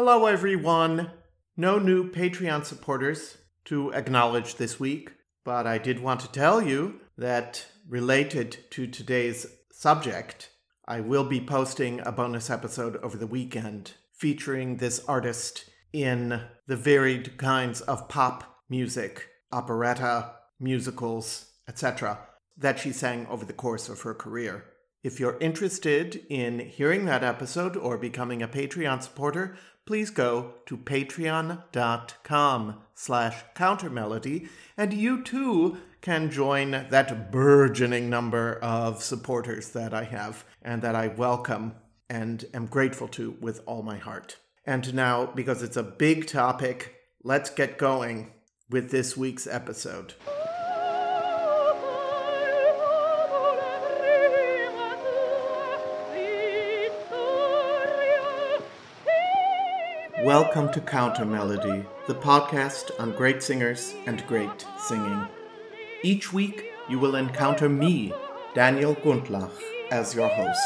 Hello, everyone. No new Patreon supporters to acknowledge this week, but I did want to tell you that related to today's subject, I will be posting a bonus episode over the weekend featuring this artist in the varied kinds of pop music, operetta, musicals, etc., that she sang over the course of her career. If you're interested in hearing that episode or becoming a Patreon supporter, please go to patreon.com slash countermelody and you too can join that burgeoning number of supporters that I have and that I welcome and am grateful to with all my heart. And now, because it's a big topic, let's get going with this week's episode. Welcome to Countermelody, the podcast on great singers and great singing. Each week, you will encounter me, Daniel Gundlach, as your host,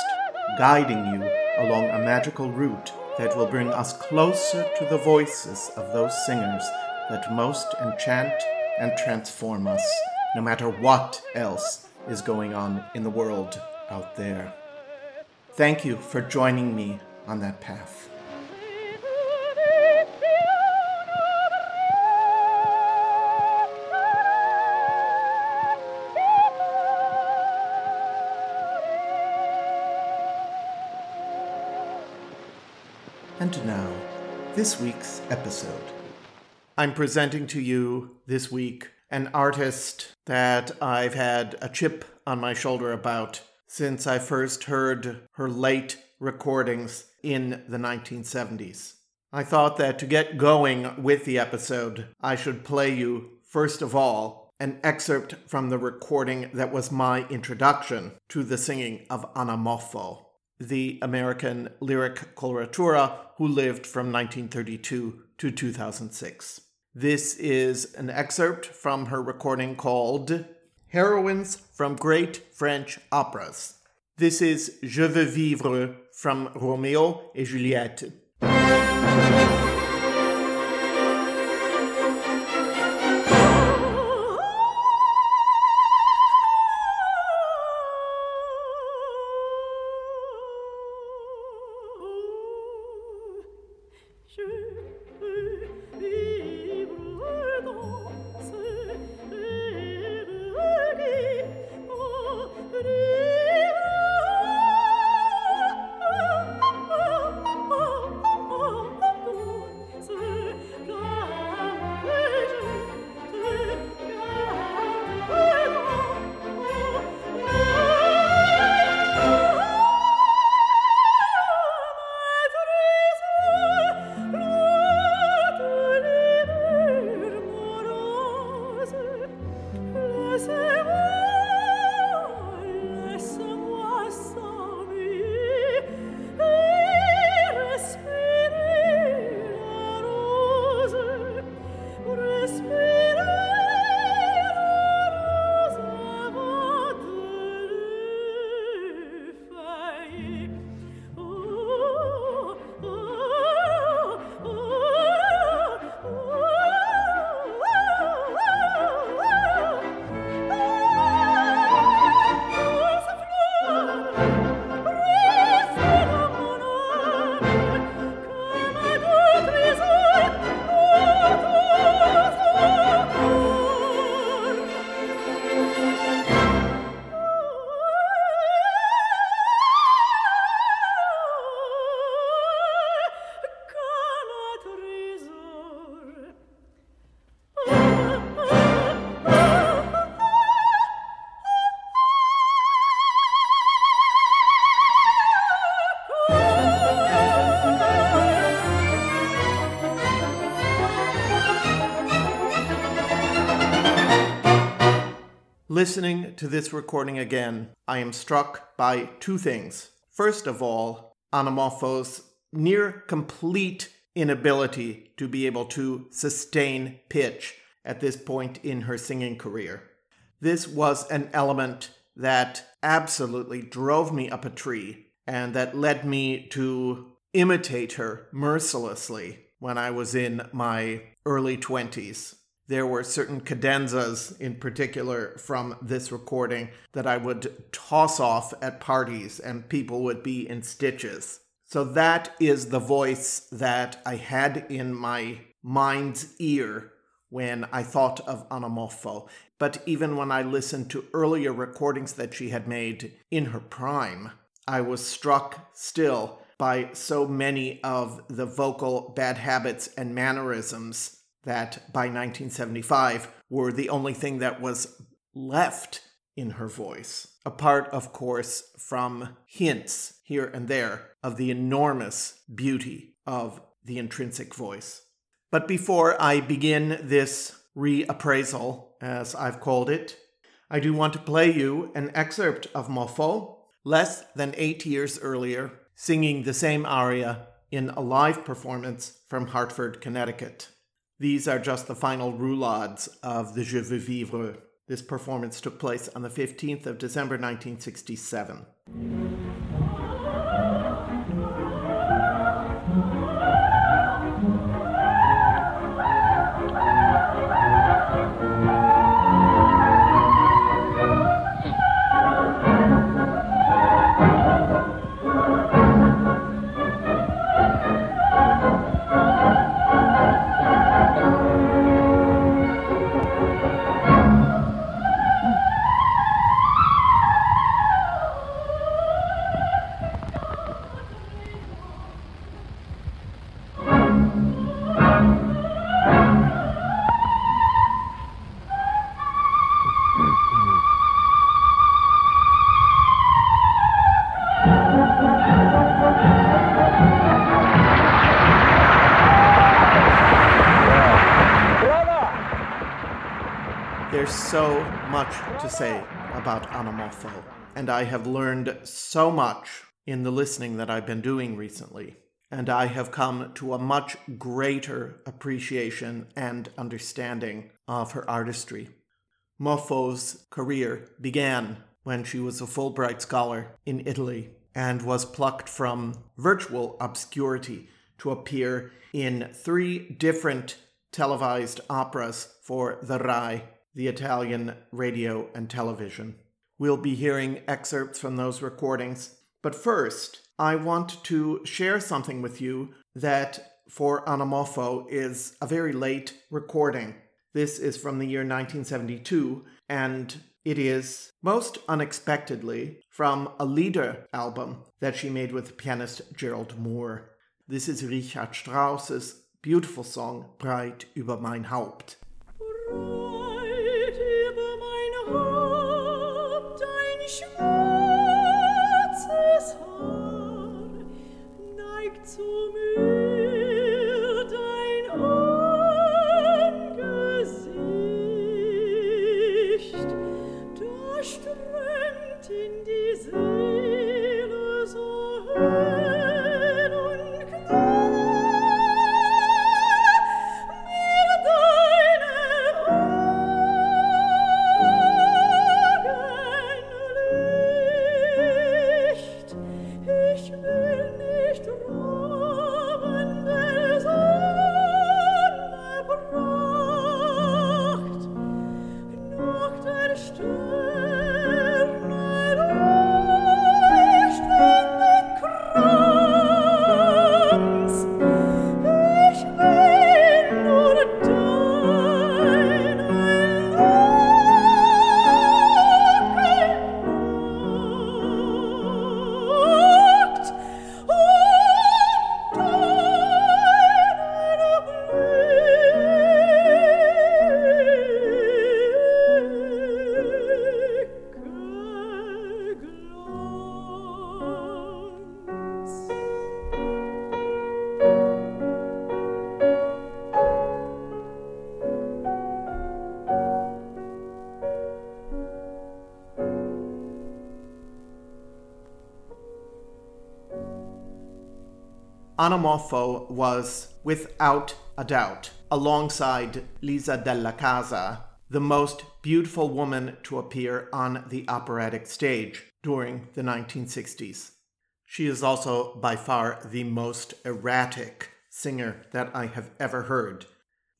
guiding you along a magical route that will bring us closer to the voices of those singers that most enchant and transform us, no matter what else is going on in the world out there. Thank you for joining me on that path. And now, this week's episode. I'm presenting to you this week an artist that I've had a chip on my shoulder about since I first heard her late recordings in the 1970s. I thought that to get going with the episode, I should play you, first of all, an excerpt from the recording that was my introduction to the singing of Anna Moffo the American lyric coloratura who lived from 1932 to 2006. This is an excerpt from her recording called Heroines from Great French Operas. This is Je veux vivre from Romeo et Juliette. Listening to this recording again, I am struck by two things. First of all, Anna Moffo's near complete inability to be able to sustain pitch at this point in her singing career. This was an element that absolutely drove me up a tree and that led me to imitate her mercilessly when I was in my early 20s. There were certain cadenzas in particular from this recording that I would toss off at parties and people would be in stitches. So that is the voice that I had in my mind's ear when I thought of Anna Moffo. But even when I listened to earlier recordings that she had made in her prime, I was struck still by so many of the vocal bad habits and mannerisms that by 1975 were the only thing that was left in her voice. Apart, of course, from hints here and there of the enormous beauty of the intrinsic voice. But before I begin this reappraisal, as I've called it, I do want to play you an excerpt of Moffo, less than eight years earlier, singing the same aria in a live performance from Hartford, Connecticut. These are just the final roulades of the Je veux vivre. This performance took place on the 15th of December 1967. Say about Anna Moffo, and I have learned so much in the listening that I've been doing recently. And I have come to a much greater appreciation and understanding of her artistry. Moffo's career began when she was a Fulbright scholar in Italy and was plucked from virtual obscurity to appear in three different televised operas for the RAI the Italian radio and television. We'll be hearing excerpts from those recordings. But first, I want to share something with you that for Anna Moffo is a very late recording. This is from the year 1972, and it is most unexpectedly from a lieder album that she made with pianist Gerald Moore. This is Richard Strauss's beautiful song Breit über mein Haupt. Anna Moffo was, without a doubt, alongside Lisa della Casa, the most beautiful woman to appear on the operatic stage during the 1960s. She is also by far the most erratic singer that I have ever heard.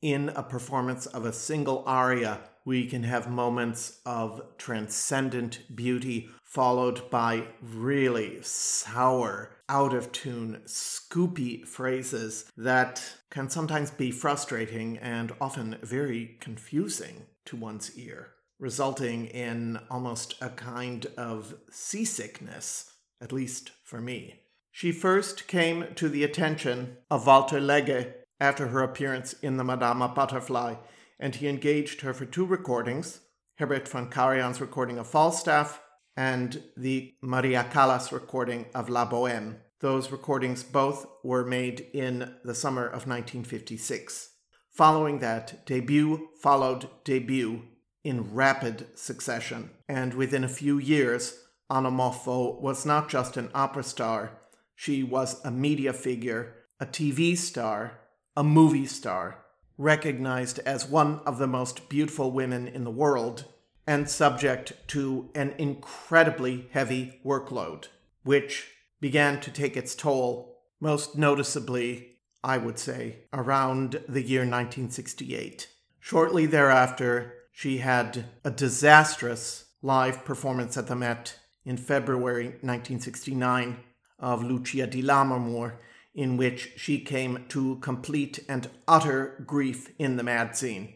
In a performance of a single aria, we can have moments of transcendent beauty followed by really sour, out of tune, scoopy phrases that can sometimes be frustrating and often very confusing to one's ear, resulting in almost a kind of seasickness, at least for me. She first came to the attention of Walter Legge after her appearance in the Madama Butterfly, and he engaged her for two recordings Herbert von Karajan's recording of Falstaff and the Maria Callas recording of La Boheme. Those recordings both were made in the summer of 1956. Following that, debut followed debut in rapid succession, and within a few years, Anna Moffo was not just an opera star, she was a media figure, a TV star, a movie star, recognized as one of the most beautiful women in the world, and subject to an incredibly heavy workload, which began to take its toll, most noticeably, I would say, around the year 1968. Shortly thereafter, she had a disastrous live performance at the Met in February 1969 of Lucia di Lammermoor, in which she came to complete and utter grief in the mad scene.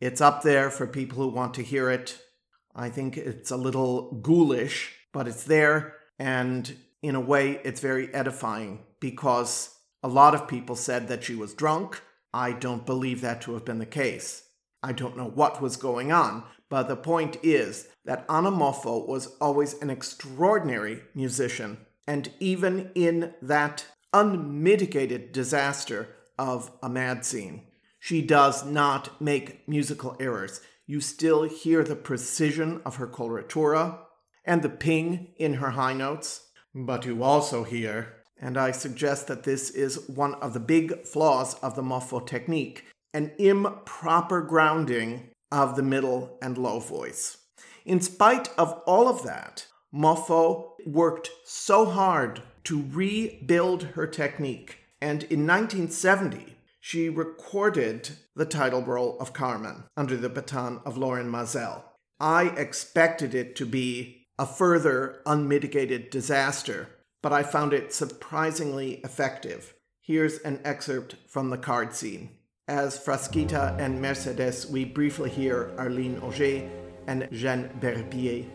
It's up there for people who want to hear it. I think it's a little ghoulish, but it's there, and in a way, it's very edifying because a lot of people said that she was drunk. I don't believe that to have been the case. I don't know what was going on, but the point is that Anna Moffo was always an extraordinary musician, and even in that unmitigated disaster of a mad scene, she does not make musical errors. You still hear the precision of her coloratura and the ping in her high notes, but you also hear, and I suggest that this is one of the big flaws of the Moffo technique, an improper grounding of the middle and low voice. In spite of all of that, Moffo worked so hard to rebuild her technique, and in 1970, she recorded the title role of Carmen under the baton of Lorin Maazel. I expected it to be a further unmitigated disaster, but I found it surprisingly effective. Here's an excerpt from the card scene. As Frasquita and Mercedes, we briefly hear Arleen Auger and Jeanne Berbié.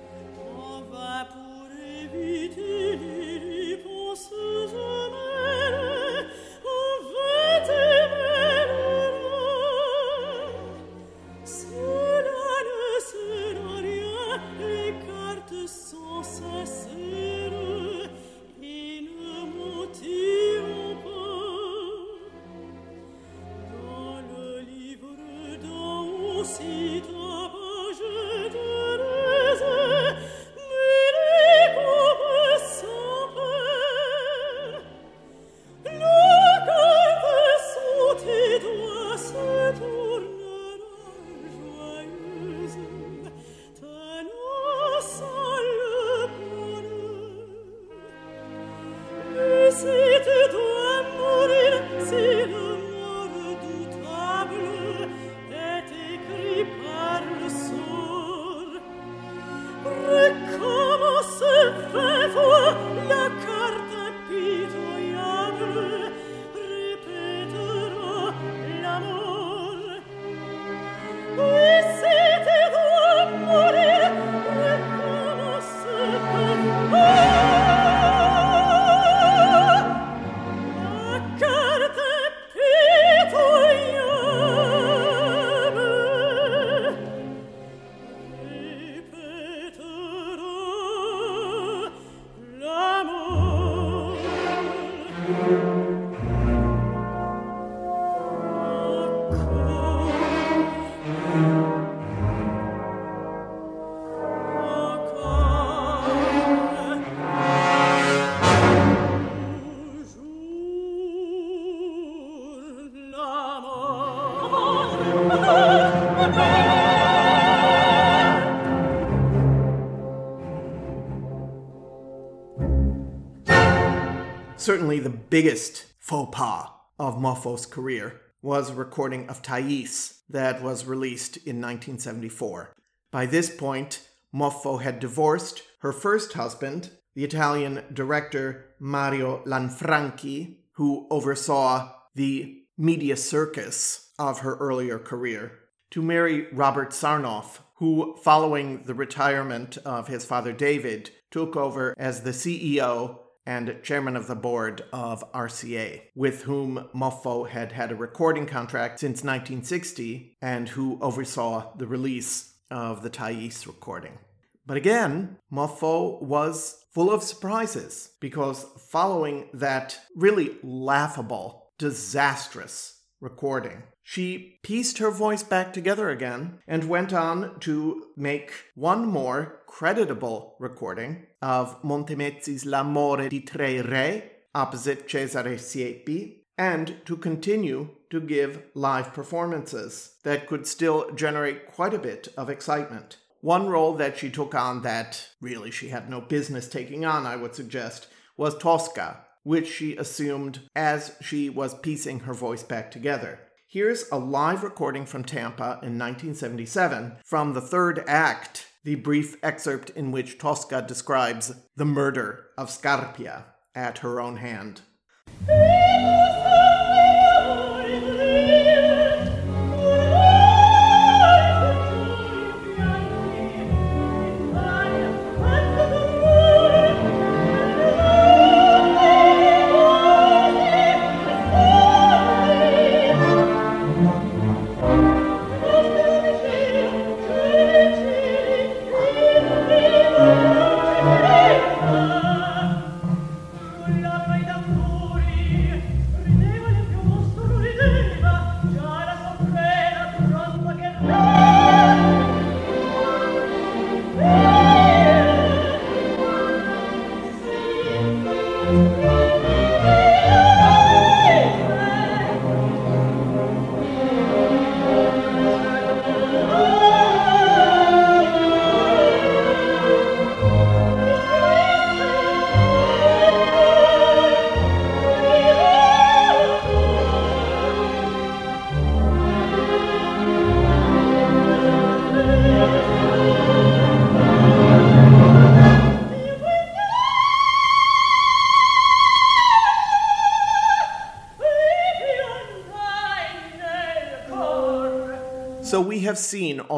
Certainly the biggest faux pas of Moffo's career was a recording of Thais that was released in 1974. By this point, Moffo had divorced her first husband, the Italian director Mario Lanfranchi, who oversaw the media circus of her earlier career, to marry Robert Sarnoff, who, following the retirement of his father David, took over as the CEO and chairman of the board of RCA, with whom Moffo had had a recording contract since 1960 and who oversaw the release of the Thais recording. But again, Moffo was full of surprises because following that really laughable, disastrous recording, she pieced her voice back together again and went on to make one more creditable recording of Montemezzi's L'amore dei tre re opposite Cesare Siepi and to continue to give live performances that could still generate quite a bit of excitement. One role that she took on that really she had no business taking on, I would suggest, was Tosca, which she assumed as she was piecing her voice back together. Here's a live recording from Tampa in 1977 from the third act, the brief excerpt in which Tosca describes the murder of Scarpia at her own hand.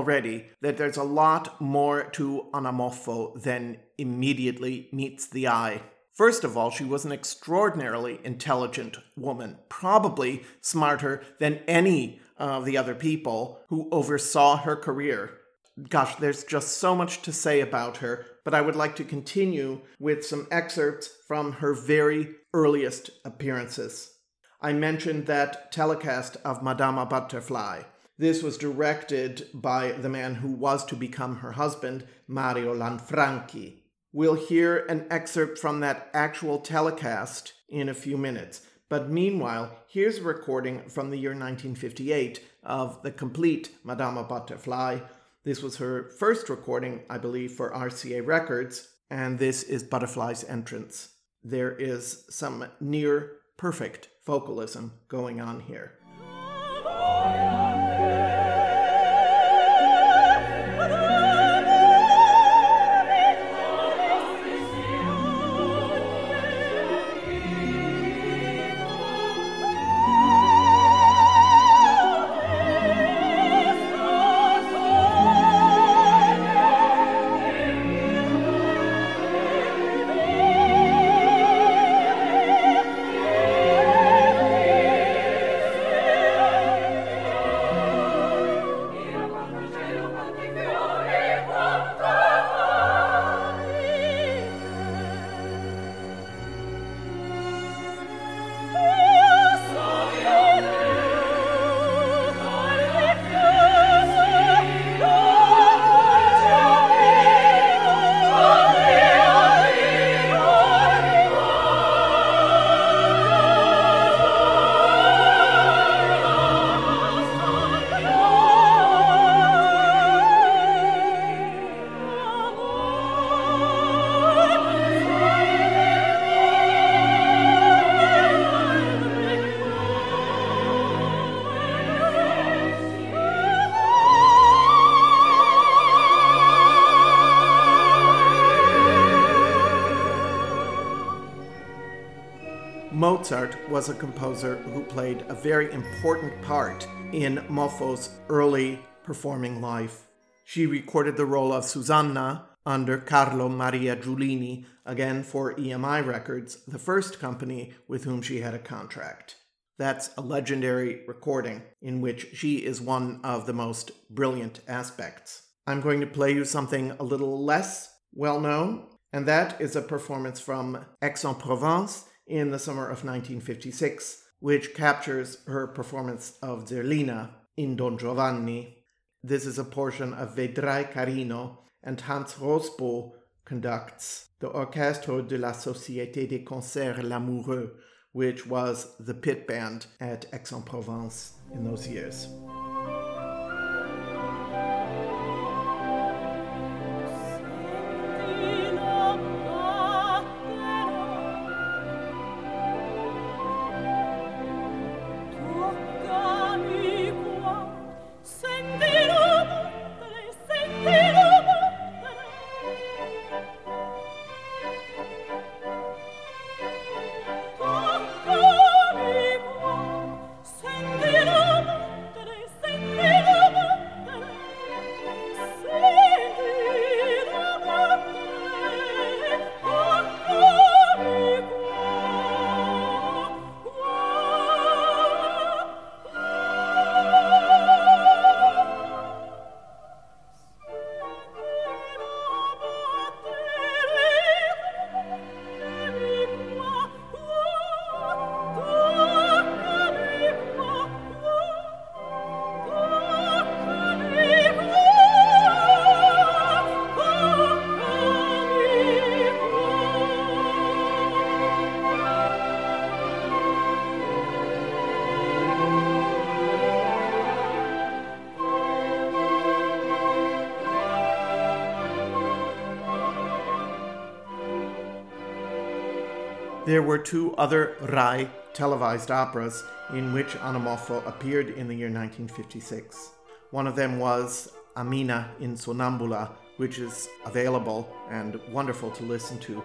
Already that there's a lot more to Anna Moffo than immediately meets the eye. First of all, she was an extraordinarily intelligent woman, probably smarter than any of the other people who oversaw her career. Gosh, there's just so much to say about her, but I would like to continue with some excerpts from her very earliest appearances. I mentioned that telecast of Madama Butterfly. This was directed by the man who was to become her husband, Mario Lanfranchi. We'll hear an excerpt from that actual telecast in a few minutes. But meanwhile, here's a recording from the year 1958 of the complete Madama Butterfly. This was her first recording, I believe, for RCA Records, and this is Butterfly's entrance. There is some near perfect vocalism going on here. Mozart was a composer who played a very important part in Moffo's early performing life. She recorded the role of Susanna under Carlo Maria Giulini, again for EMI Records, the first company with whom she had a contract. That's a legendary recording in which she is one of the most brilliant aspects. I'm going to play you something a little less well known, and that is a performance from Aix-en-Provence in the summer of 1956, which captures her performance of Zerlina in Don Giovanni. This is a portion of Vedrai Carino, and Hans Rosbaud conducts the Orchestre de la Société des Concerts Lamoureux, which was the pit band at Aix-en-Provence in those years. There were two other Rai televised operas in which Anna Moffo appeared in the year 1956. One of them was Amina in Sonnambula, which is available and wonderful to listen to.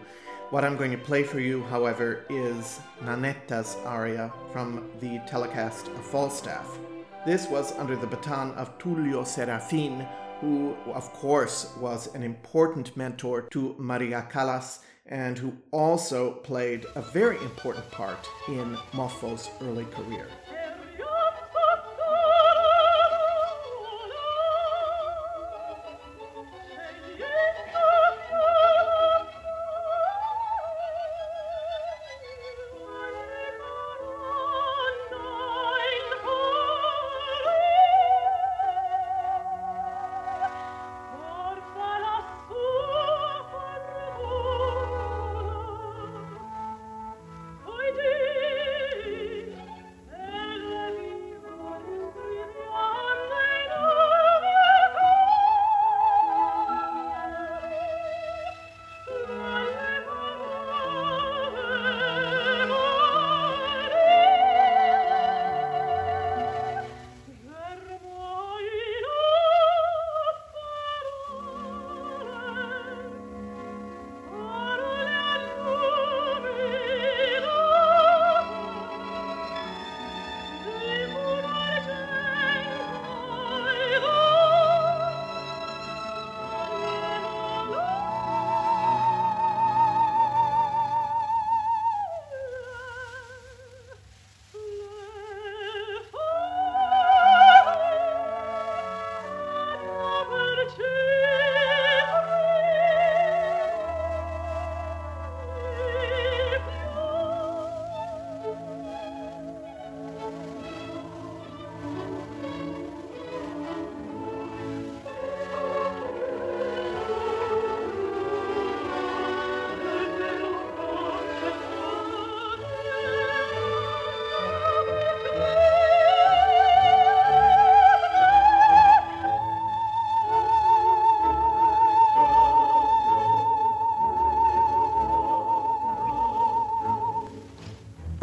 What I'm going to play for you, however, is Nanetta's aria from the telecast of Falstaff. This was under the baton of Tullio Serafin, who, of course, was an important mentor to Maria Callas and who also played a very important part in Moffo's early career.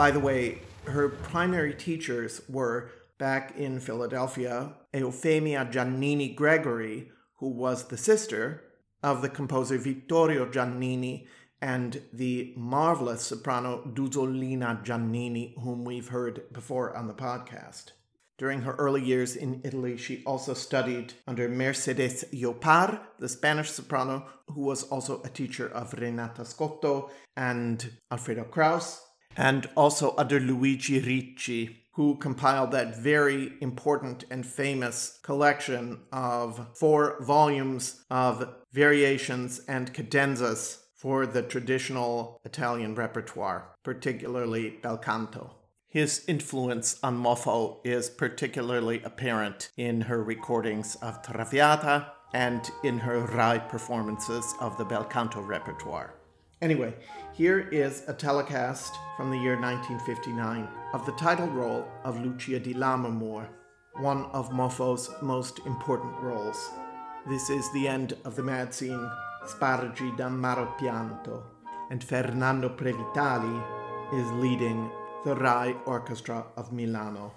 By the way, her primary teachers were back in Philadelphia Eufemia Giannini Gregory, who was the sister of the composer Vittorio Giannini and the marvelous soprano Dusolina Giannini, whom we've heard before on the podcast. During her early years in Italy, she also studied under Mercedes Llopart, the Spanish soprano, who was also a teacher of Renata Scotto and Alfredo Kraus, and also under Luigi Ricci, who compiled that very important and famous collection of four volumes of variations and cadenzas for the traditional Italian repertoire, particularly bel canto. His influence on Moffo is particularly apparent in her recordings of Traviata and in her Rai performances of the bel canto repertoire. Anyway, here is a telecast from the year 1959 of the title role of Lucia di Lammermoor, one of Moffo's most important roles. This is the end of the mad scene Spargi d'amaro pianto, and Fernando Previtali is leading the Rai Orchestra of Milano.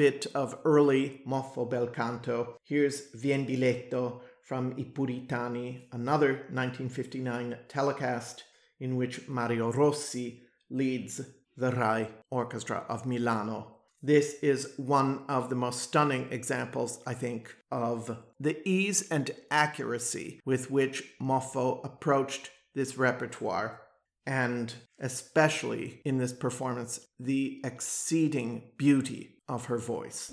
Bit of early Moffo bel canto. Here's Vien Diletto from I Puritani, another 1959 telecast in which Mario Rossi leads the Rai Orchestra of Milano. This is one of the most stunning examples, I think, of the ease and accuracy with which Moffo approached this repertoire and especially in this performance, the exceeding beauty of her voice.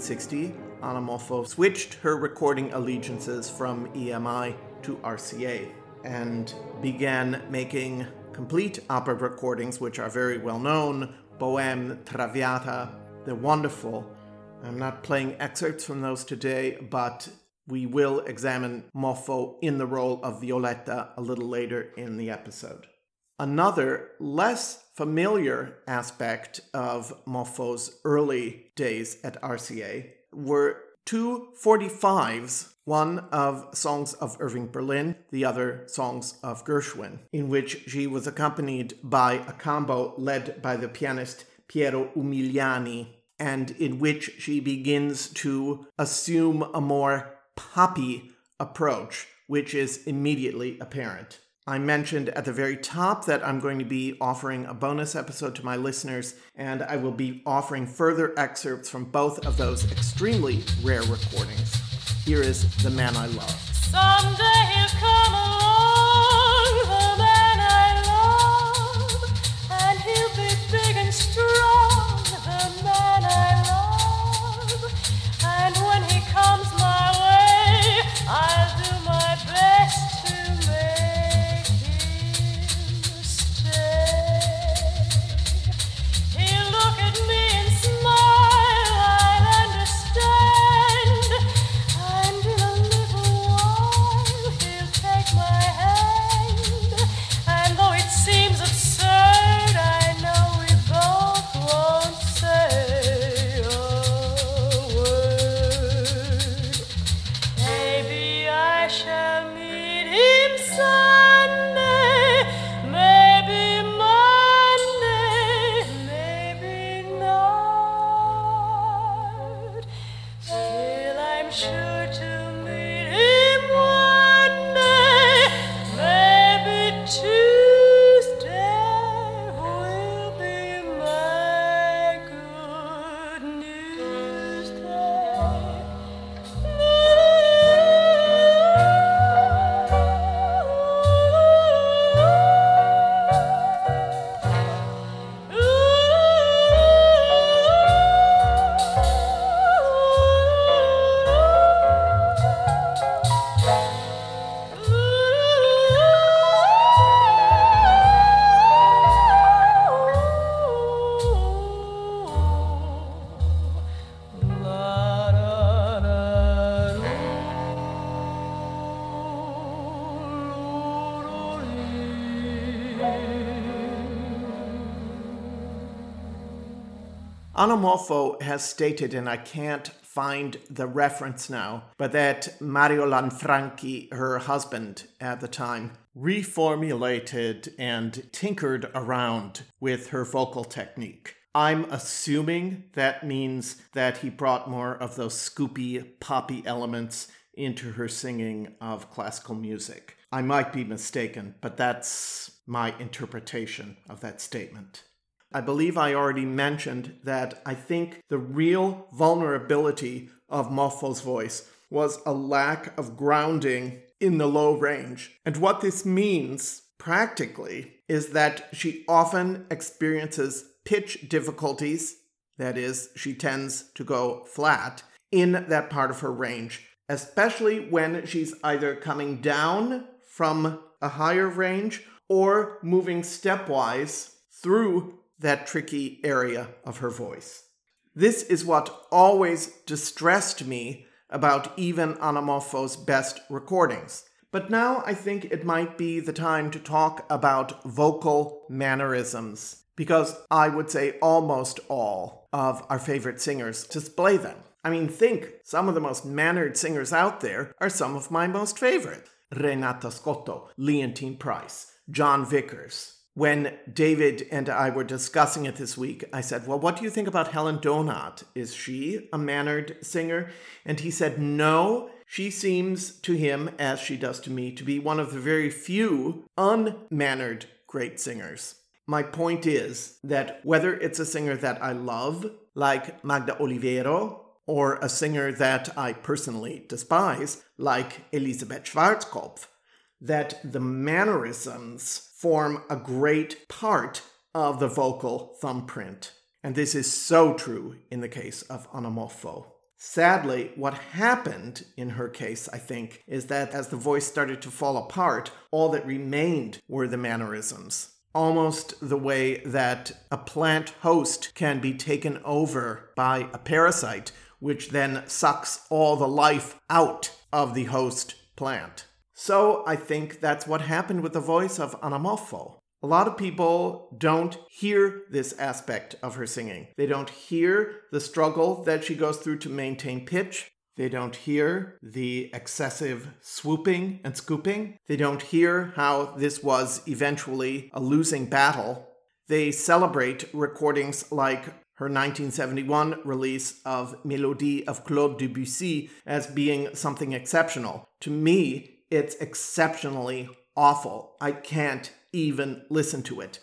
1960, Anna Moffo switched her recording allegiances from EMI to RCA and began making complete opera recordings, which are very well known Bohème, Traviata, they're wonderful. I'm not playing excerpts from those today, but we will examine Moffo in the role of Violetta a little later in the episode. Another less familiar aspect of Moffo's early days at RCA were two 45s, one of songs of Irving Berlin, the other songs of Gershwin, in which she was accompanied by a combo led by the pianist Piero Umiliani, and in which she begins to assume a more poppy approach, which is immediately apparent. I mentioned at the very top that I'm going to be offering a bonus episode to my listeners, and I will be offering further excerpts from both of those extremely rare recordings. Here is The Man I Love. Anna Moffo has stated, and I can't find the reference now, but that Mario Lanfranchi, her husband at the time, reformulated and tinkered around with her vocal technique. I'm assuming that means that he brought more of those scoopy, poppy elements into her singing of classical music. I might be mistaken, but that's my interpretation of that statement. I believe I already mentioned that I think the real vulnerability of Moffo's voice was a lack of grounding in the low range. And what this means practically is that she often experiences pitch difficulties, that is, she tends to go flat in that part of her range, especially when she's either coming down from a higher range or moving stepwise through that tricky area of her voice. This is what always distressed me about even Anna Moffo's best recordings. But now I think it might be the time to talk about vocal mannerisms, because I would say almost all of our favorite singers display them. I mean, think some of the most mannered singers out there are some of my most favorite Renata Scotto, Leontyne Price, Jon Vickers, when David and I were discussing it this week, I said, Well, what do you think about Helen Donath? Is she a mannered singer? And he said, No, she seems to him, as she does to me, to be one of the very few unmannered great singers. My point is that whether it's a singer that I love, like Magda Olivero, or a singer that I personally despise, like Elisabeth Schwarzkopf, that the mannerisms form a great part of the vocal thumbprint. And this is so true in the case of Anna Moffo. Sadly, what happened in her case, I think, is that as the voice started to fall apart, all that remained were the mannerisms. Almost the way that a plant host can be taken over by a parasite, which then sucks all the life out of the host plant. So I think that's what happened with the voice of Anna Moffo. A lot of people don't hear this aspect of her singing. They don't hear the struggle that she goes through to maintain pitch. They don't hear the excessive swooping and scooping. They don't hear how this was eventually a losing battle. They celebrate recordings like her 1971 release of Mélodie of Claude Debussy as being something exceptional. To me, it's exceptionally awful. I can't even listen to it.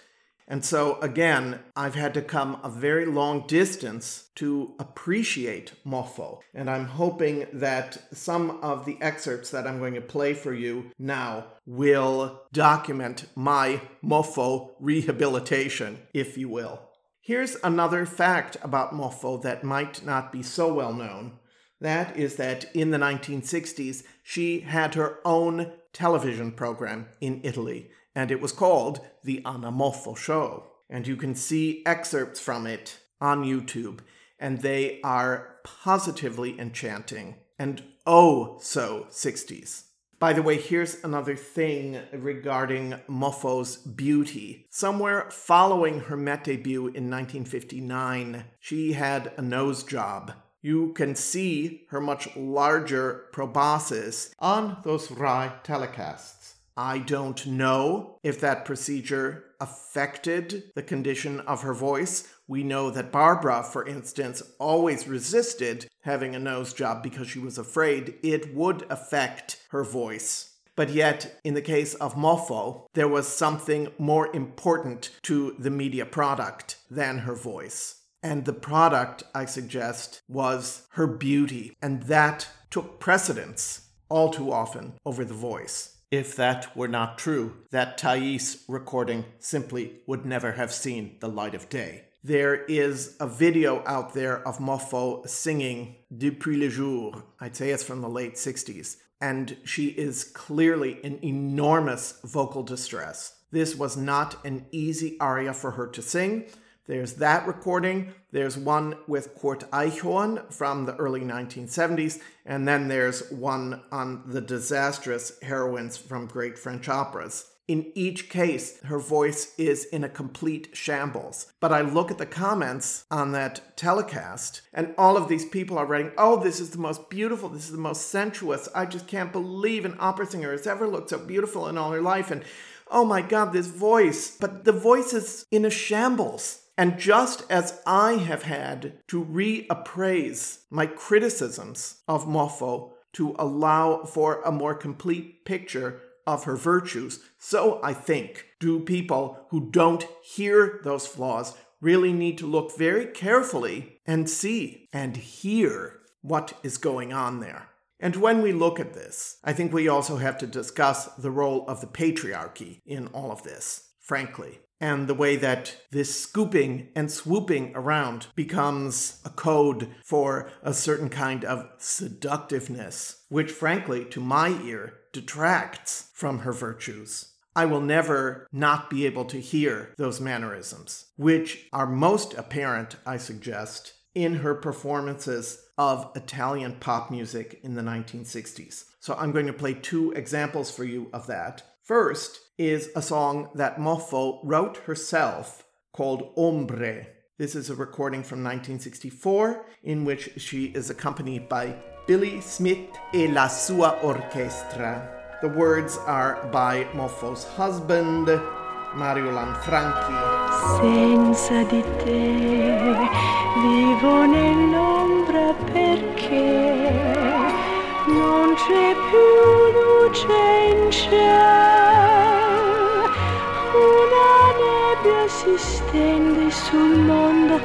And so, again, I've had to come a very long distance to appreciate Moffo. And I'm hoping that some of the excerpts that I'm going to play for you now will document my Moffo rehabilitation, if you will. Here's another fact about Moffo that might not be so well known. That is that in the 1960s, she had her own television program in Italy, and it was called The Anna Moffo Show. And you can see excerpts from it on YouTube, and they are positively enchanting and oh so 60s. By the way, here's another thing regarding Moffo's beauty. Somewhere following her Met debut in 1959, she had a nose job you can see her much larger proboscis on those RAI telecasts. I don't know if that procedure affected the condition of her voice. We know that Barbra, for instance, always resisted having a nose job because she was afraid it would affect her voice. But yet, in the case of Moffo, there was something more important to the media product than her voice. And the product, I suggest, was her beauty. And that took precedence all too often over the voice. If that were not true, that Thais recording simply would never have seen the light of day. There is a video out there of Moffo singing Depuis le jour. I'd say it's from the late 60s. And she is clearly in enormous vocal distress. This was not an easy aria for her to sing. There's that recording. There's one with Kurt Eichhorn from the early 1970s. And then there's one on the disastrous heroines from great French operas. In each case, her voice is in a complete shambles. But I look at the comments on that telecast, and all of these people are writing, Oh, this is the most beautiful, this is the most sensuous. I just can't believe an opera singer has ever looked so beautiful in all her life. And oh my God, this voice. But the voice is in a shambles. And just as I have had to reappraise my criticisms of Moffo to allow for a more complete picture of her virtues, so I think do people who don't hear those flaws really need to look very carefully and see and hear what is going on there. And when we look at this, I think we also have to discuss the role of the patriarchy in all of this, frankly and the way that this scooping and swooping around becomes a code for a certain kind of seductiveness, which, frankly, to my ear, detracts from her virtues. I will never not be able to hear those mannerisms, which are most apparent, I suggest, in her performances of Italian pop music in the 1960s. So I'm going to play two examples for you of that. First is a song that Moffo wrote herself called Ombre. This is a recording from 1964 in which she is accompanied by Billy Smith e la sua orchestra. The words are by Moffo's husband, Mario Lanfranchi. Senza di te vivo nell'ombra perché non c'è più luce in cielo. Si stende sul mondo,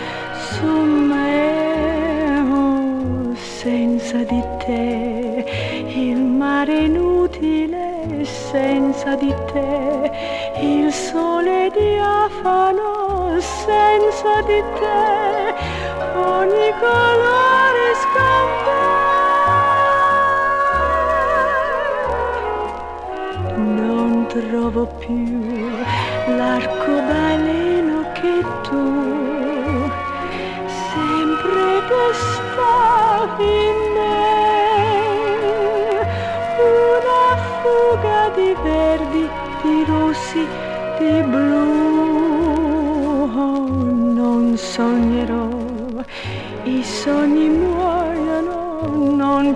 su me. Oh, senza di te il mare inutile senza di te, il sole diafano senza di te, ogni colore scambia. Non trovo più l'arcobaleno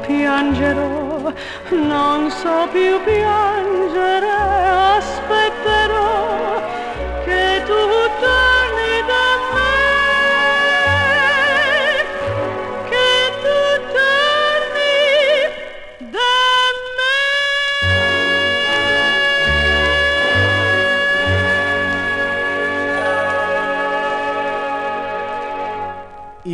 piangerò, non so più piangere, aspetterò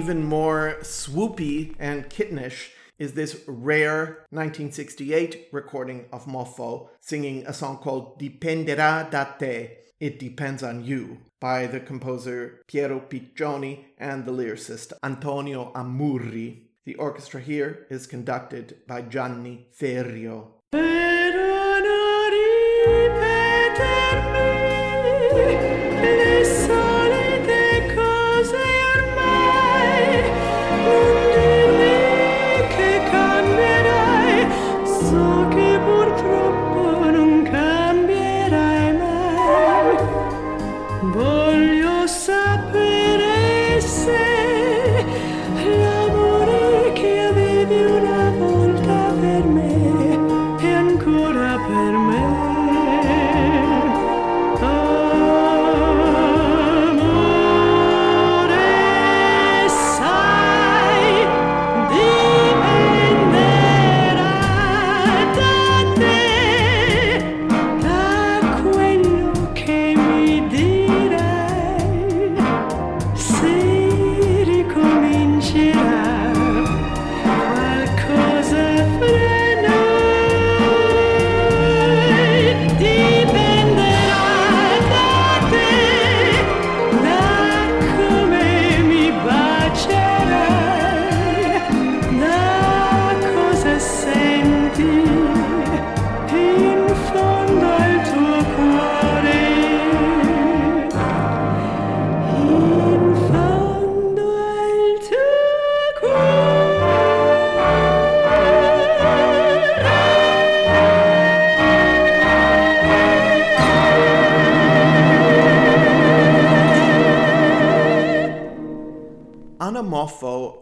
Even more swoopy and kittenish is this rare 1968 recording of Moffo singing a song called Dipenderà da te, It Depends on You, by the composer Piero Piccioni and the lyricist Antonio Amurri. The orchestra here is conducted by Gianni Ferrio.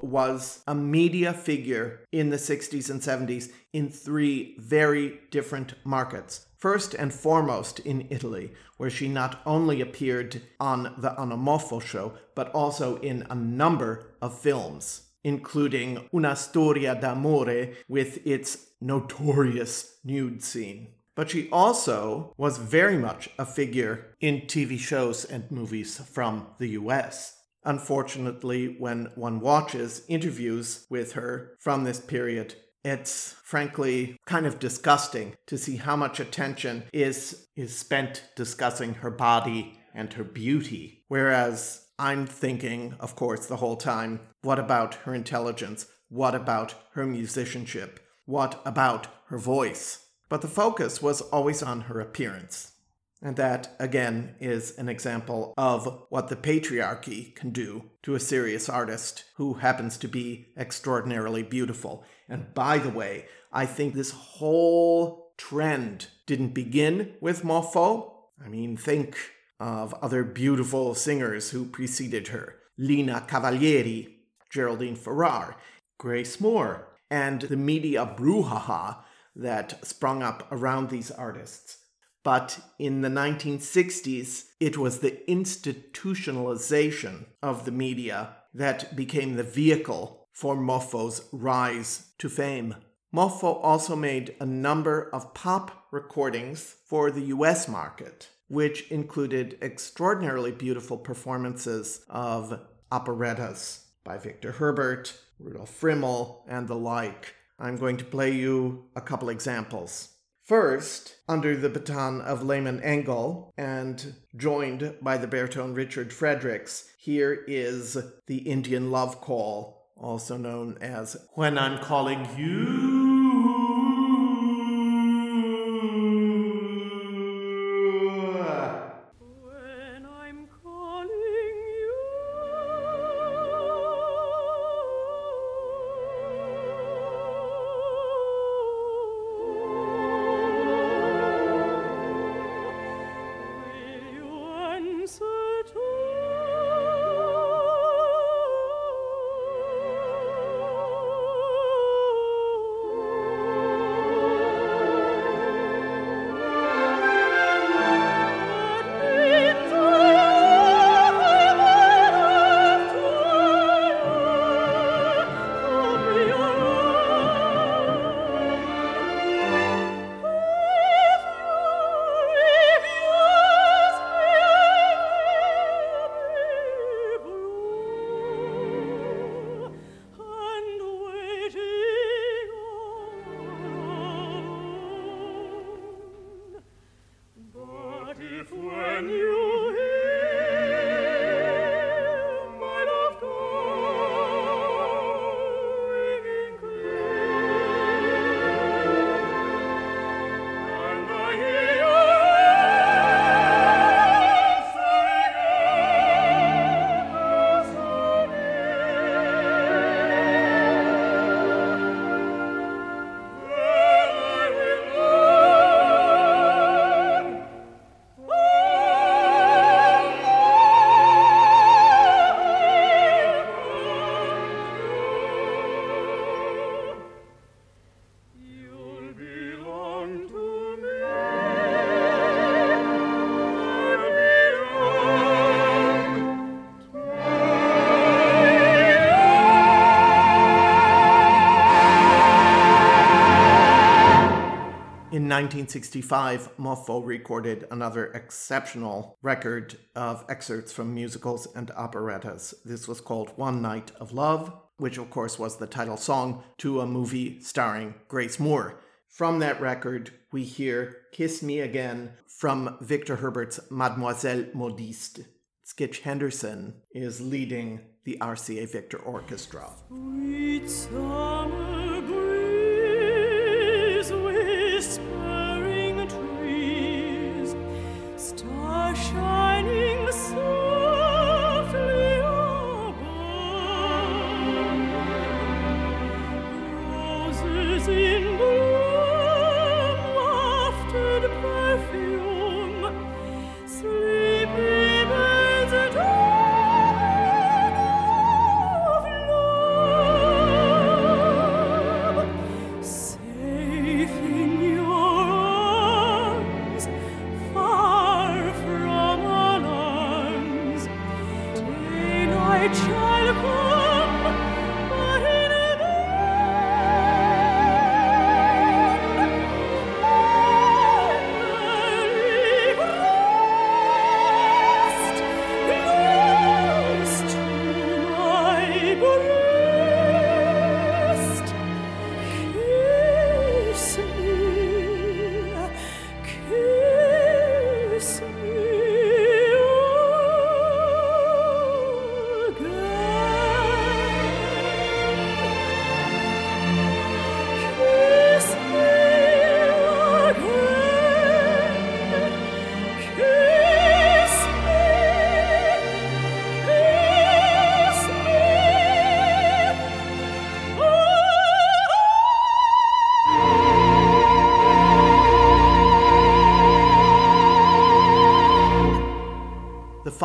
Was a media figure in the 60s and 70s in three very different markets. First and foremost in Italy, where she not only appeared on the Anna show, but also in a number of films, including Una Storia d'Amore with its notorious nude scene. But she also was very much a figure in TV shows and movies from the US. Unfortunately, when one watches interviews with her from this period, it's frankly kind of disgusting to see how much attention is is spent discussing her body and her beauty. Whereas I'm thinking, of course, the whole time, what about her intelligence? What about her musicianship? What about her voice? But the focus was always on her appearance. And that, again, is an example of what the patriarchy can do to a serious artist who happens to be extraordinarily beautiful. And by the way, I think this whole trend didn't begin with Moffo. I mean, think of other beautiful singers who preceded her Lina Cavalieri, Geraldine Farrar, Grace Moore, and the media brouhaha that sprung up around these artists. But in the 1960s, it was the institutionalization of the media that became the vehicle for Moffo's rise to fame. Moffo also made a number of pop recordings for the US market, which included extraordinarily beautiful performances of operettas by Victor Herbert, Rudolf Friml, and the like. I'm going to play you a couple examples. First, under the baton of Lehman Engel and joined by the baritone Richard Fredericks, here is the Indian love call, also known as When I'm Calling You. 1965, Moffo recorded another exceptional record of excerpts from musicals and operettas. This was called One Night of Love, which of course was the title song to a movie starring Grace Moore. From that record, we hear Kiss Me Again from Victor Herbert's Mademoiselle Modiste. Skitch Henderson is leading the RCA Victor Orchestra.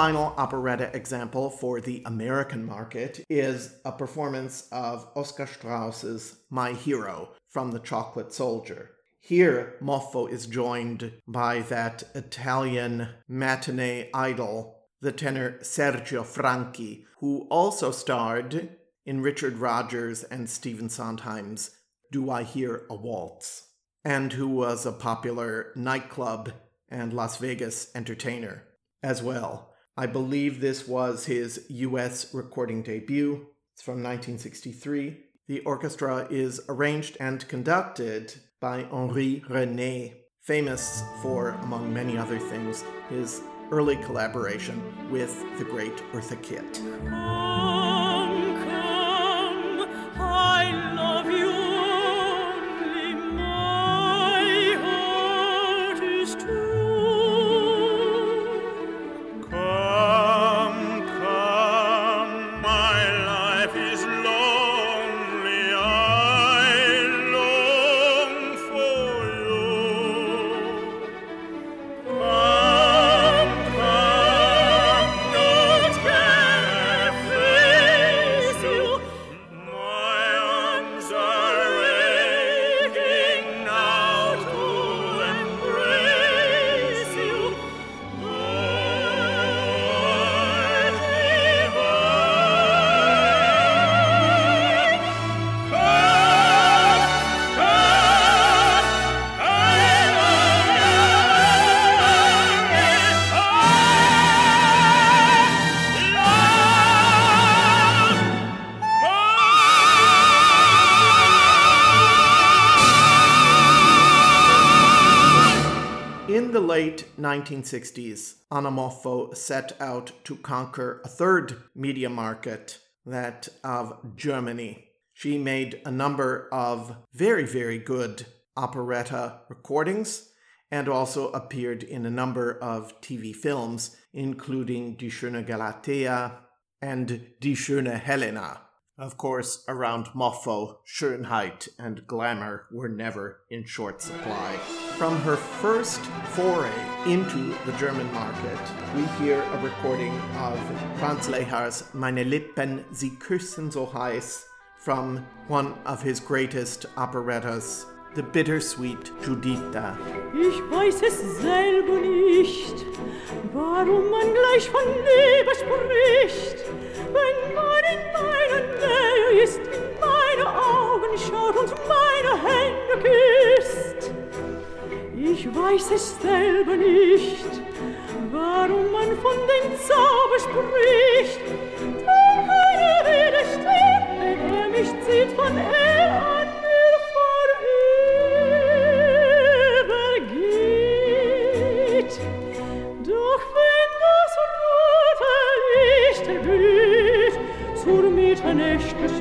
Final operetta example for the American market is a performance of Oscar Straus's My Hero from The Chocolate Soldier. Here, Moffo is joined by that Italian matinee idol, the tenor Sergio Franchi, who also starred in Richard Rodgers and Stephen Sondheim's Do I Hear a Waltz, and who was a popular nightclub and Las Vegas entertainer as well. I believe this was his US recording debut. It's from 1963. The orchestra is arranged and conducted by Henri René, famous for, among many other things, his early collaboration with the great Eartha Kitt. 1960s, Anna Moffo set out to conquer a third media market, that of Germany. She made a number of very, very good operetta recordings and also appeared in a number of TV films, including Die Schöne Galatea and Die Schöne Helena. Of course, around Moffo, Schönheit and glamour were never in short supply. From her first foray into the German market, we hear a recording of Franz Lehar's Meine Lippen, sie küssen so heiß from one of his greatest operettas, The Bittersweet Juditha. Ich weiß es selber nicht, warum man gleich von Liebe spricht, wenn man in meiner Nähe ist, in meine Augen schaut und meine Hände küsst. Ich weiß es selber nicht, warum man von dem Zauber spricht, denn keiner widersteht, wenn er mich zieht von er an Gebet zur Mitternächtes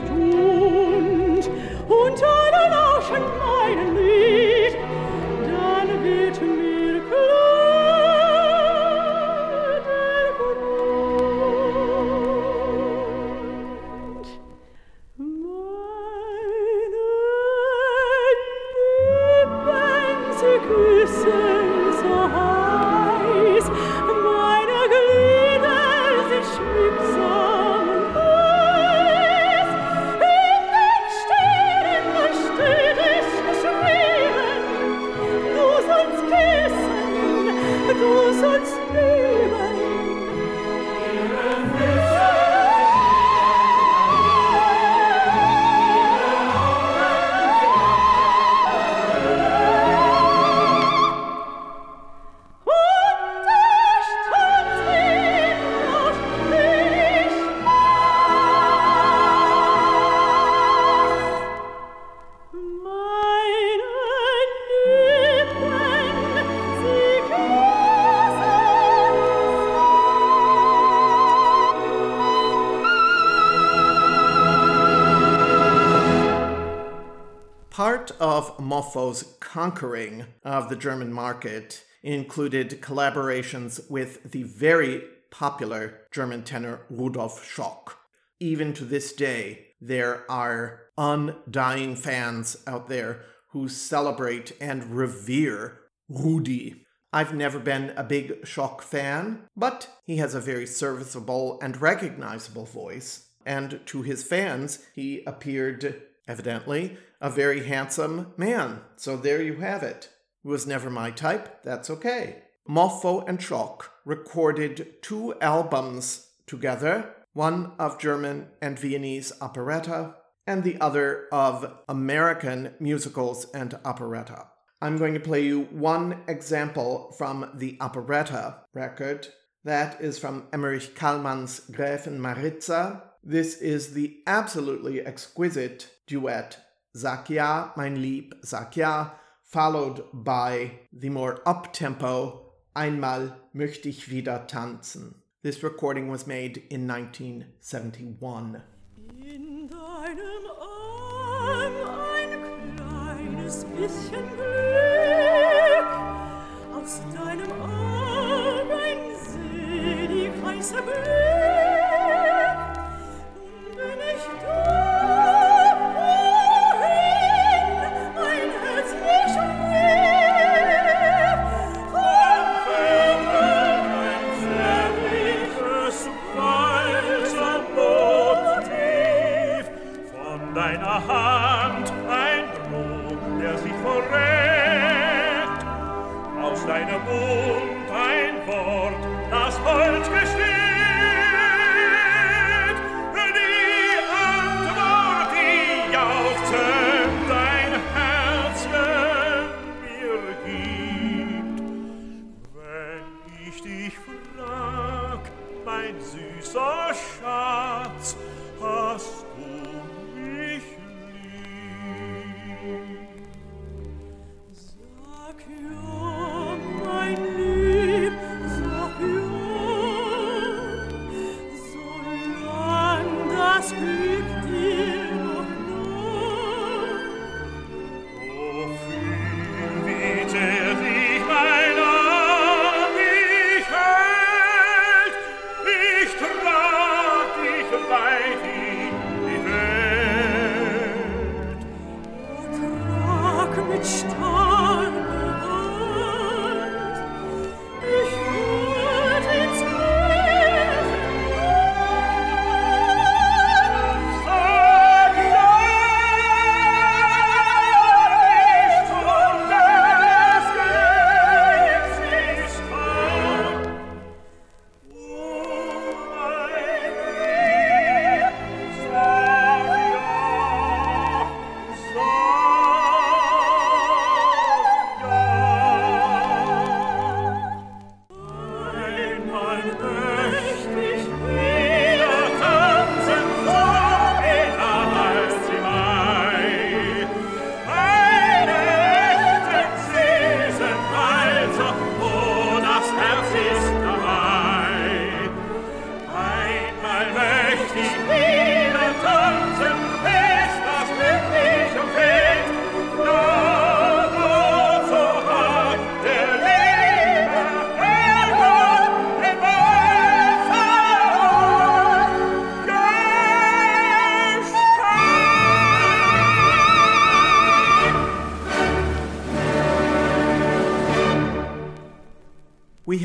Moffo's conquering of the German market included collaborations with the very popular German tenor Rudolf Schock. Even to this day, there are undying fans out there who celebrate and revere Rudi. I've never been a big Schock fan, but he has a very serviceable and recognizable voice. And to his fans, he appeared, evidently, a very handsome man. So there you have it. It was never my type, that's okay. Moffo and Schock recorded two albums together one of German and Viennese operetta, and the other of American musicals and operetta. I'm going to play you one example from the operetta record. That is from Emmerich Kálmán's Gräfin Maritza. This is the absolutely exquisite duet Sag ja, mein Lieb, sag ja, followed by the more up-tempo Einmal möchte ich wieder tanzen. This recording was made in 1971. In deinem Arm ein kleines bisschen Glück, aus deinem Arm ein selig heißer Glück.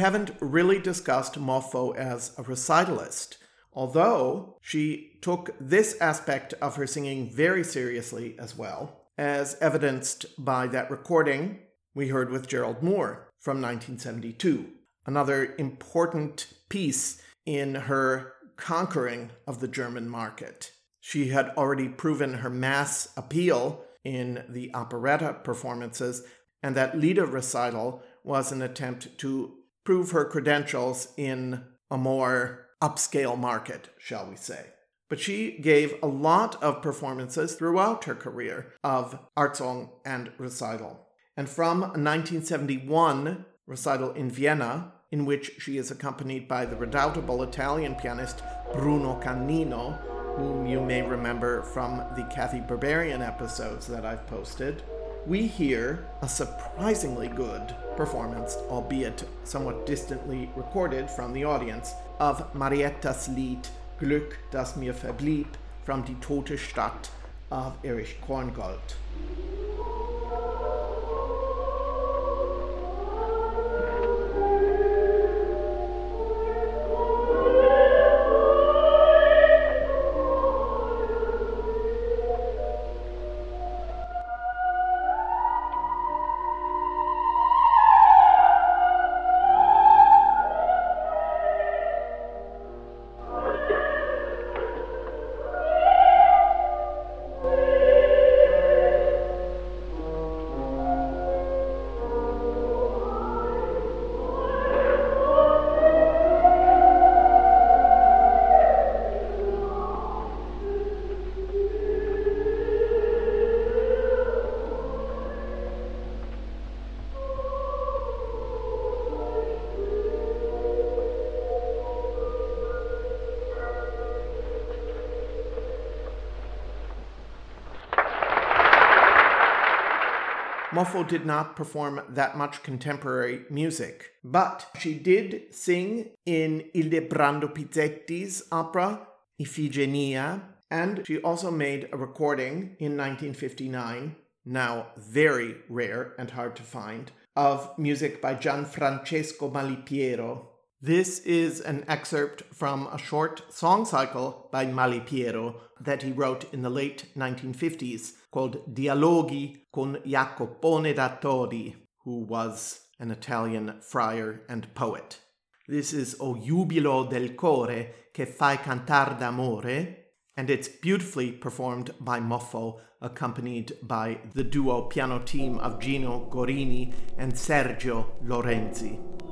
Haven't really discussed Moffo as a recitalist, although she took this aspect of her singing very seriously as well, as evidenced by that recording we heard with Gerald Moore from 1972, another important piece in her conquering of the German market. She had already proven her mass appeal in the operetta performances, and that Lieder recital was an attempt to prove her credentials in a more upscale market, shall we say. But she gave a lot of performances throughout her career of art song and recital. And from 1971 recital in Vienna, in which she is accompanied by the redoubtable Italian pianist Bruno Canino, whom you may remember from the Cathy Berberian episodes that I've posted, we hear a surprisingly good performance, albeit somewhat distantly recorded from the audience, of Mariettas Lied Glück, das mir verblieb from Die Tote Stadt of Erich Korngold. Moffo did not perform that much contemporary music, but she did sing in Ildebrando Pizzetti's opera Iphigenia, and she also made a recording in 1959, now very rare and hard to find, of music by Gianfrancesco Malipiero. This is an excerpt from a short song cycle by Malipiero that he wrote in the late 1950s called Dialoghi con Jacopone da Todi, who was an Italian friar and poet. This is O Jubilo del Core che fai cantar d'amore, and it's beautifully performed by Moffo, accompanied by the duo piano team of Gino Gorini and Sergio Lorenzi.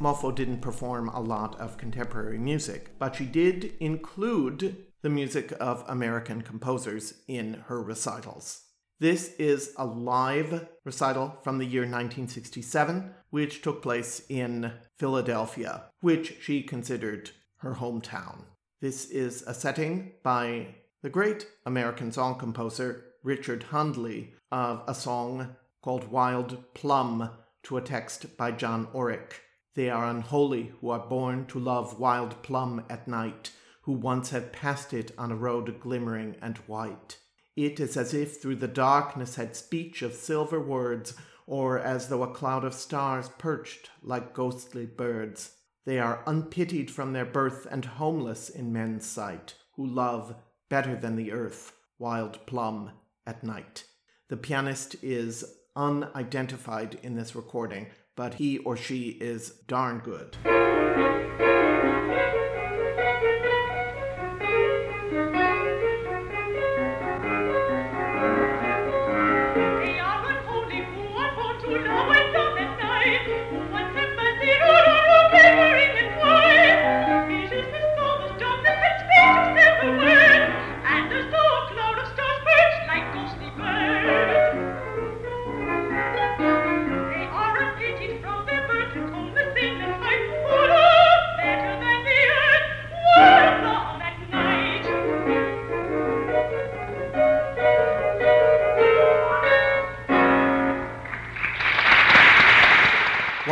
Moffo didn't perform a lot of contemporary music, but she did include the music of American composers in her recitals. This is a live recital from the year 1967, which took place in Philadelphia, which she considered her hometown. This is a setting by the great American song composer Richard Hundley of a song called Wild Plum to a text by John Orrick. They are unholy who are born to love wild plum at night, who once have passed it on a road glimmering and white. It is as if through the darkness had speech of silver words, or as though a cloud of stars perched like ghostly birds. They are unpitied from their birth and homeless in men's sight, who love better than the earth wild plum at night. The pianist is unidentified in this recording, but he or she is darn good.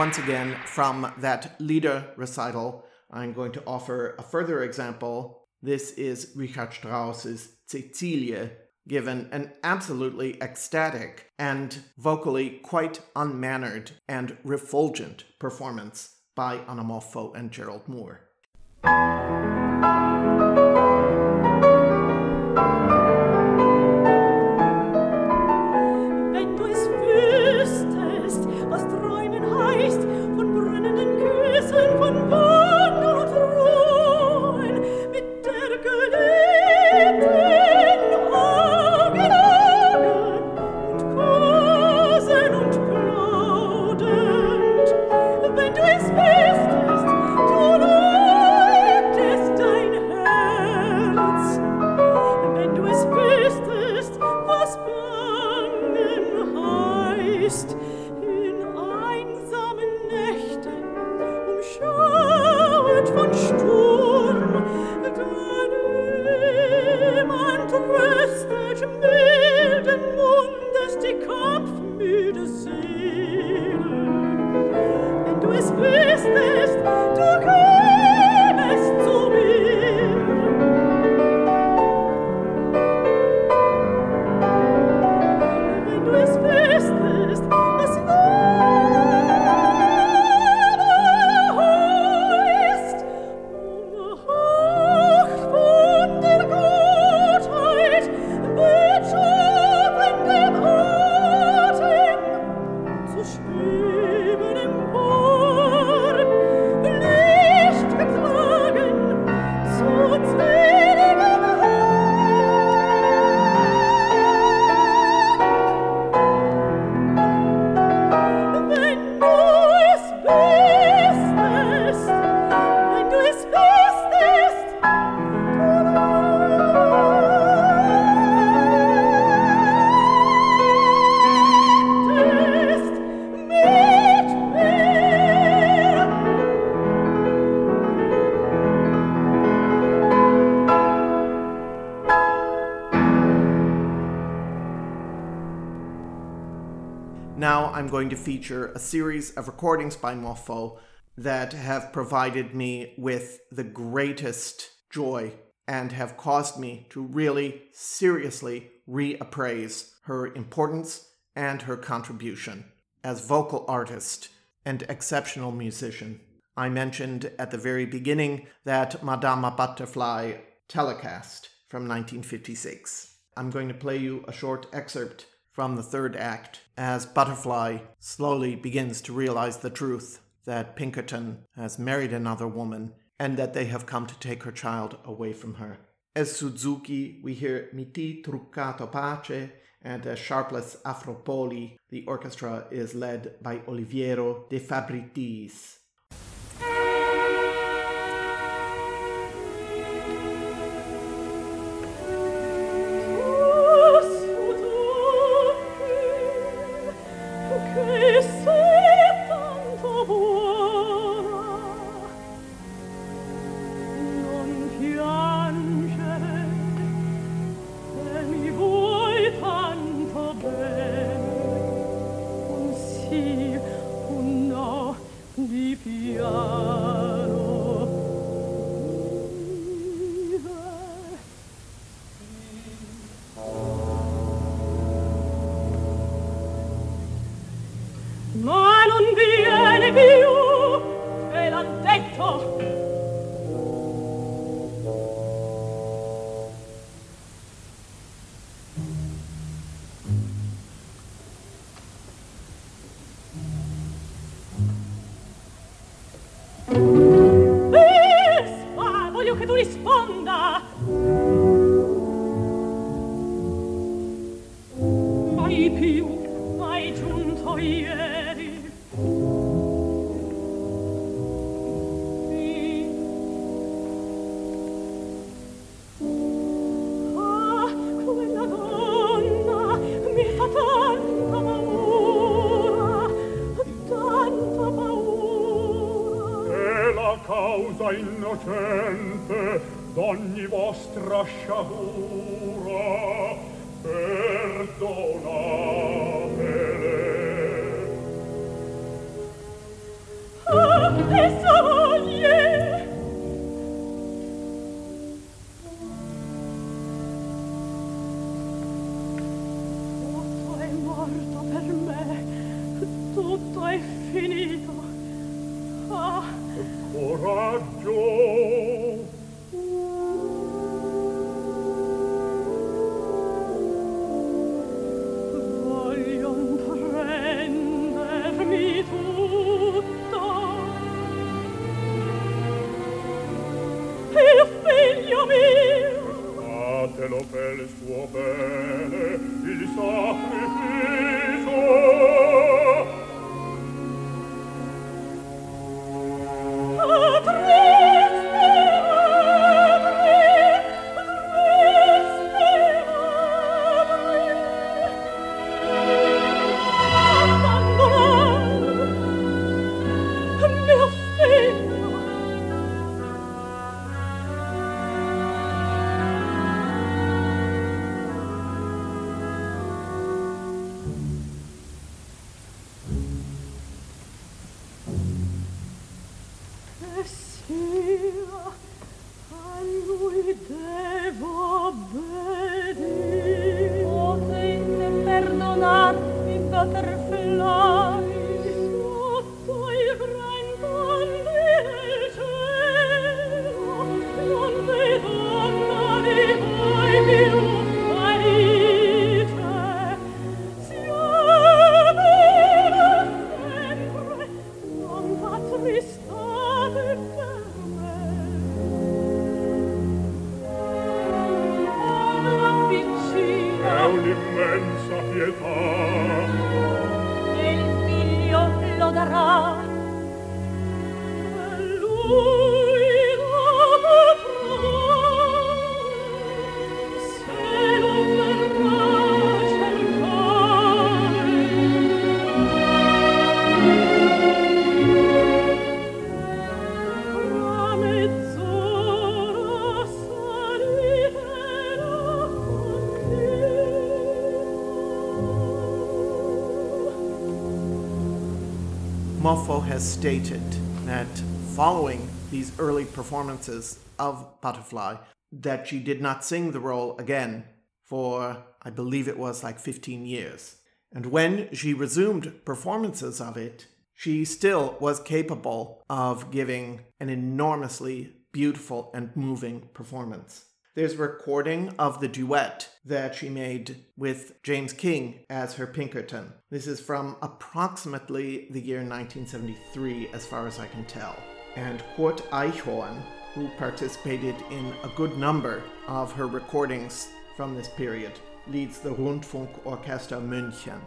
Once again, from that Lieder recital, I'm going to offer a further example. This is Richard Strauss's Cecilie, given an absolutely ecstatic and vocally quite unmannered and refulgent performance by Anna Moffo and Gerald Moore. Feature a series of recordings by Moffo that have provided me with the greatest joy and have caused me to really seriously reappraise her importance and her contribution as vocal artist and exceptional musician. I mentioned at the very beginning that Madama Butterfly telecast from 1956. I'm going to play you a short excerpt from the third act as Butterfly slowly begins to realize the truth that Pinkerton has married another woman and that they have come to take her child away from her. As Suzuki, we hear Miti truccato pace, and as Sharpless Afro Poli, the orchestra is led by Oliviero de Fabritiis. non viene più e l'han detto. Has stated that following these early performances of Butterfly, that she did not sing the role again for, I believe it was like 15 years. And when she resumed performances of it, she still was capable of giving an enormously beautiful and moving performance. There's a recording of the duet that she made with James King as her Pinkerton. This is from approximately the year 1973, as far as I can tell. And Kurt Eichhorn, who participated in a good number of her recordings from this period, leads the Rundfunkorchester München.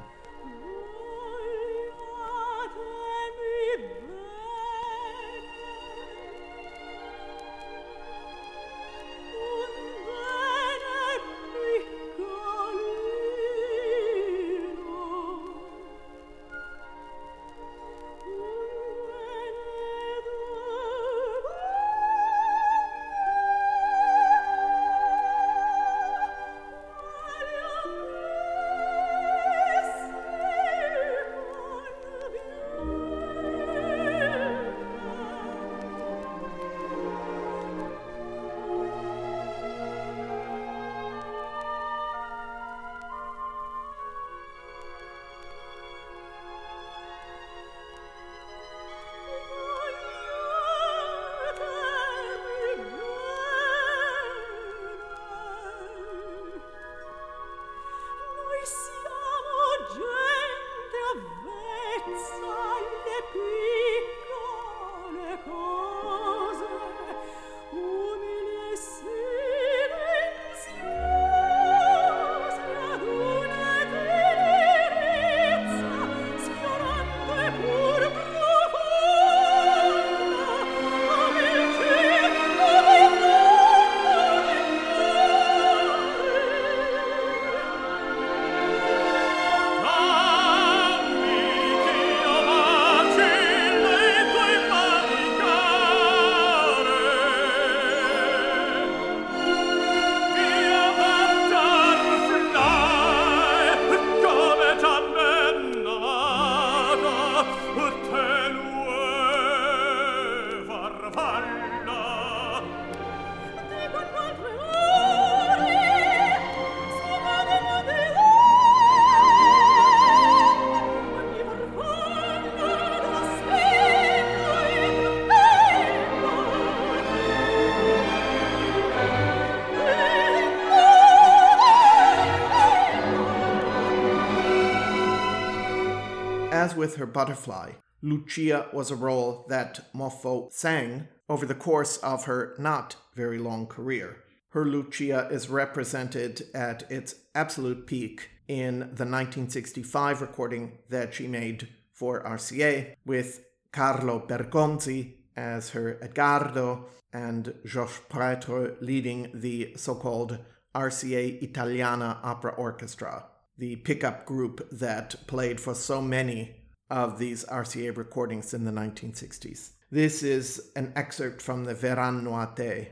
With her butterfly, Lucia was a role that Moffo sang over the course of her not very long career. Her Lucia is represented at its absolute peak in the 1965 recording that she made for RCA with Carlo Bergonzi as her Edgardo and Georges Prêtre leading the so called RCA Italiana Opera Orchestra, the pickup group that played for so many of these RCA recordings in the 1960s. This is an excerpt from the Verranno a te,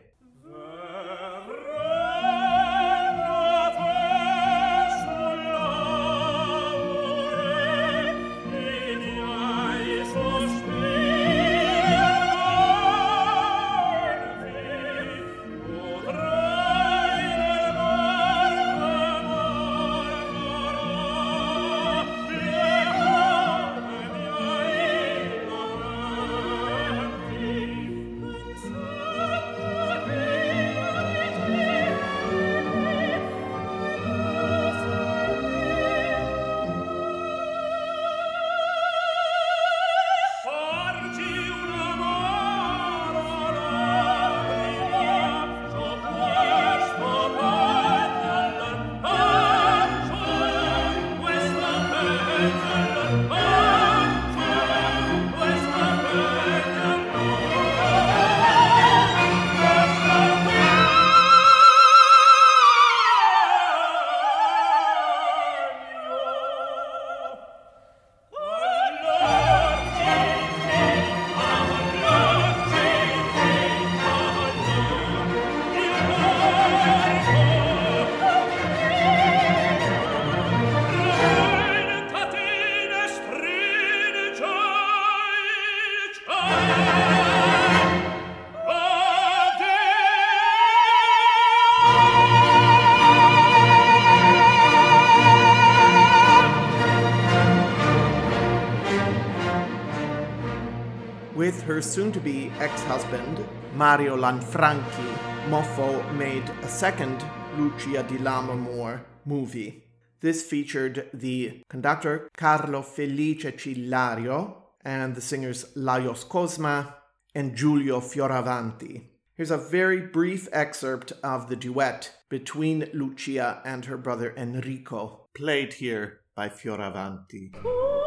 Lanfranchi, Moffo made a second Lucia di Lammermoor movie. This featured the conductor Carlo Felice Cillario and the singers Lajos Kozma and Giulio Fioravanti. Here's a very brief excerpt of the duet between Lucia and her brother Enrico, played here by Fioravanti. Oh,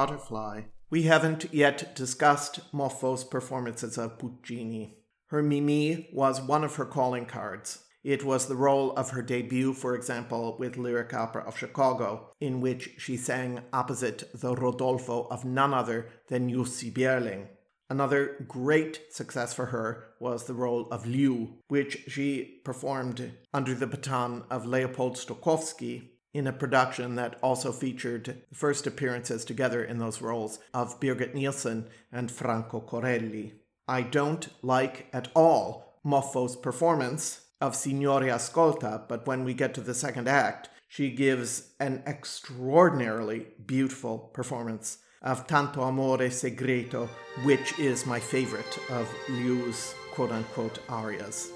Butterfly, we haven't yet discussed Moffo's performances of Puccini. Her Mimi was one of her calling cards. It was the role of her debut, for example, with Lyric Opera of Chicago, in which she sang opposite the Rodolfo of none other than Jussi Björling. Another great success for her was the role of Liu, which she performed under the baton of Leopold Stokowski in a production that also featured first appearances together in those roles of Birgit Nilsson and Franco Corelli. I don't like at all Moffo's performance of Signore Ascolta, but when we get to the second act, she gives an extraordinarily beautiful performance of Tanto Amore Segreto, which is my favorite of Liu's quote unquote arias.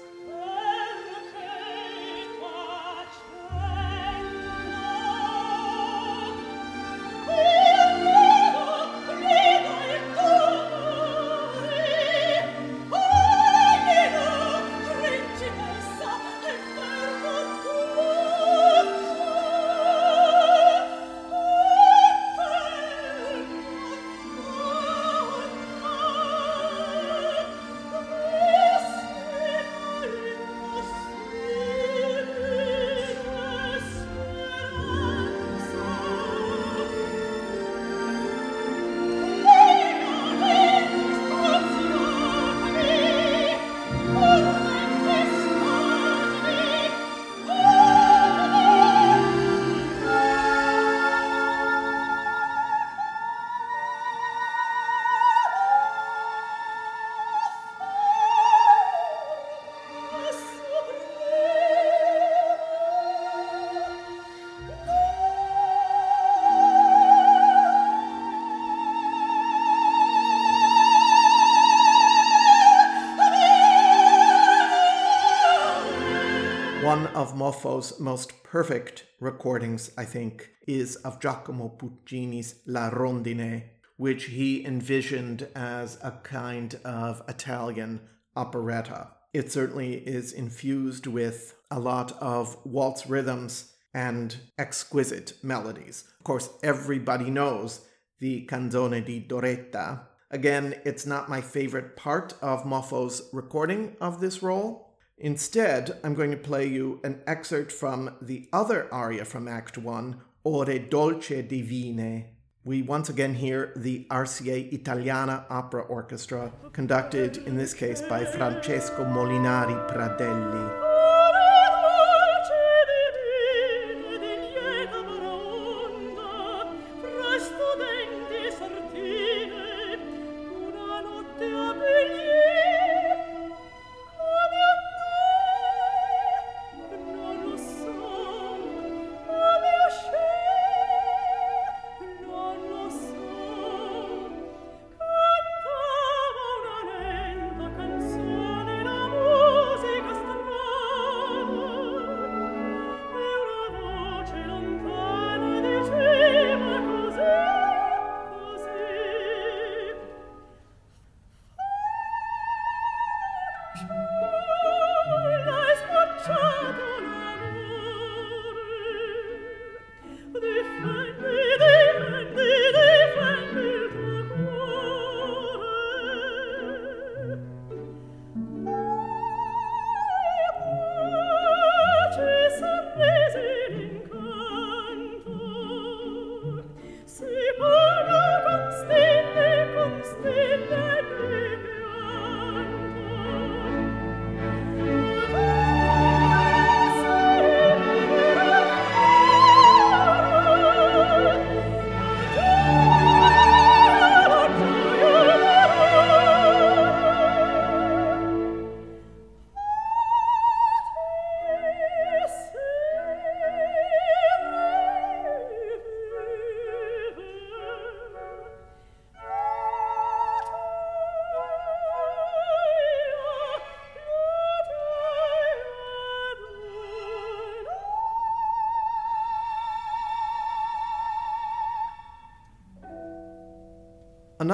Moffo's most perfect recordings, I think, is of Giacomo Puccini's La Rondine, which he envisioned as a kind of Italian operetta. It certainly is infused with a lot of waltz rhythms and exquisite melodies. Of course, everybody knows the Canzone di Doretta. Again, it's not my favorite part of Moffo's recording of this role. Instead, I'm going to play you an excerpt from the other aria from Act 1, Ore Dolce Divine. We once again hear the RCA Italiana Opera Orchestra, conducted in this case by Francesco Molinari Pradelli.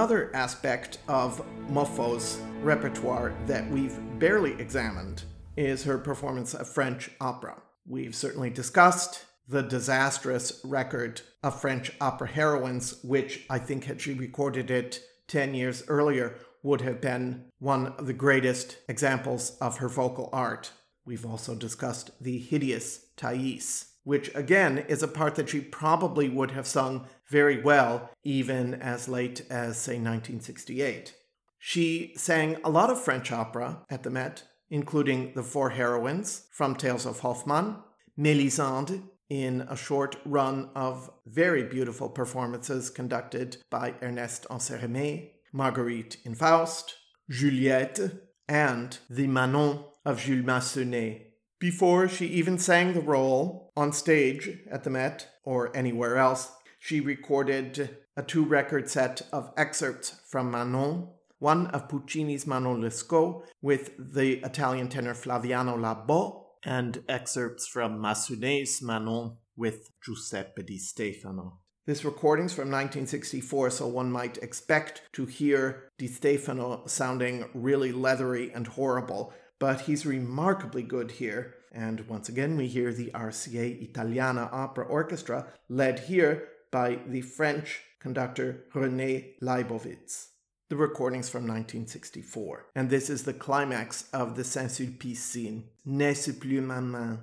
Another aspect of Moffo's repertoire that we've barely examined is her performance of French opera. We've certainly discussed the disastrous record of French opera heroines, which I think, had she recorded it 10 years earlier, would have been one of the greatest examples of her vocal art. We've also discussed the hideous Thais, which again is a part that she probably would have sung very well, even as late as, say, 1968. She sang a lot of French opera at the Met, including The Four Heroines from Tales of Hoffmann, Mélisande, in a short run of very beautiful performances conducted by Ernest Ansermet, Marguerite in Faust, Juliette, and the Manon of Jules Massenet. Before she even sang the role on stage at the Met or anywhere else, she recorded a two record set of excerpts from Manon, one of Puccini's Manon Lescaut with the Italian tenor Flaviano Labò, and excerpts from Massenet's Manon with Giuseppe Di Stefano. This recording's from 1964, so one might expect to hear Di Stefano sounding really leathery and horrible, but he's remarkably good here. And once again, we hear the RCA Italiana Opera Orchestra, led here by the French conductor René Leibowitz. The recording's from 1964, and this is the climax of the Saint-Sulpice scene. N'est-ce plus ma main?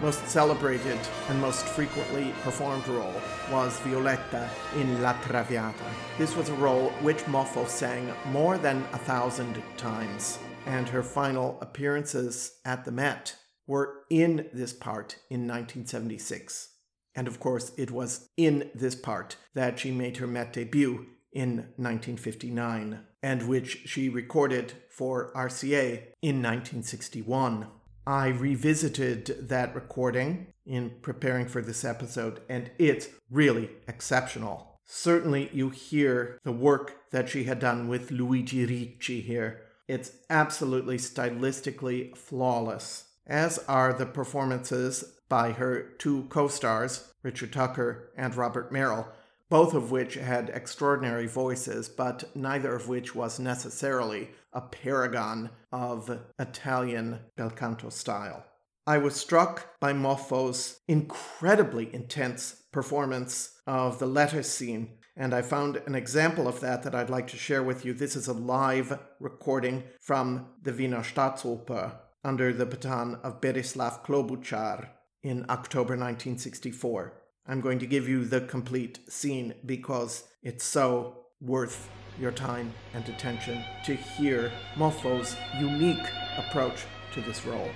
Most celebrated and most frequently performed role was Violetta in La Traviata. This was a role which Moffo sang more than a thousand times, and her final appearances at the Met were in this part in 1976. And of course, it was in this part that she made her Met debut in 1959, and which she recorded for RCA in 1961. I revisited that recording in preparing for this episode, and it's really exceptional. Certainly, you hear the work that she had done with Luigi Ricci here. It's absolutely stylistically flawless, as are the performances by her two co stars, Richard Tucker and Robert Merrill, both of which had extraordinary voices, but neither of which was necessarily a paragon of Italian bel canto style. I was struck by Moffo's incredibly intense performance of the letter scene, and I found an example of that that I'd like to share with you. This is a live recording from the Wiener Staatsoper under the baton of Berislav Klobuchar in October 1964. I'm going to give you the complete scene because it's so worth your time and attention to hear Moffo's unique approach to this role.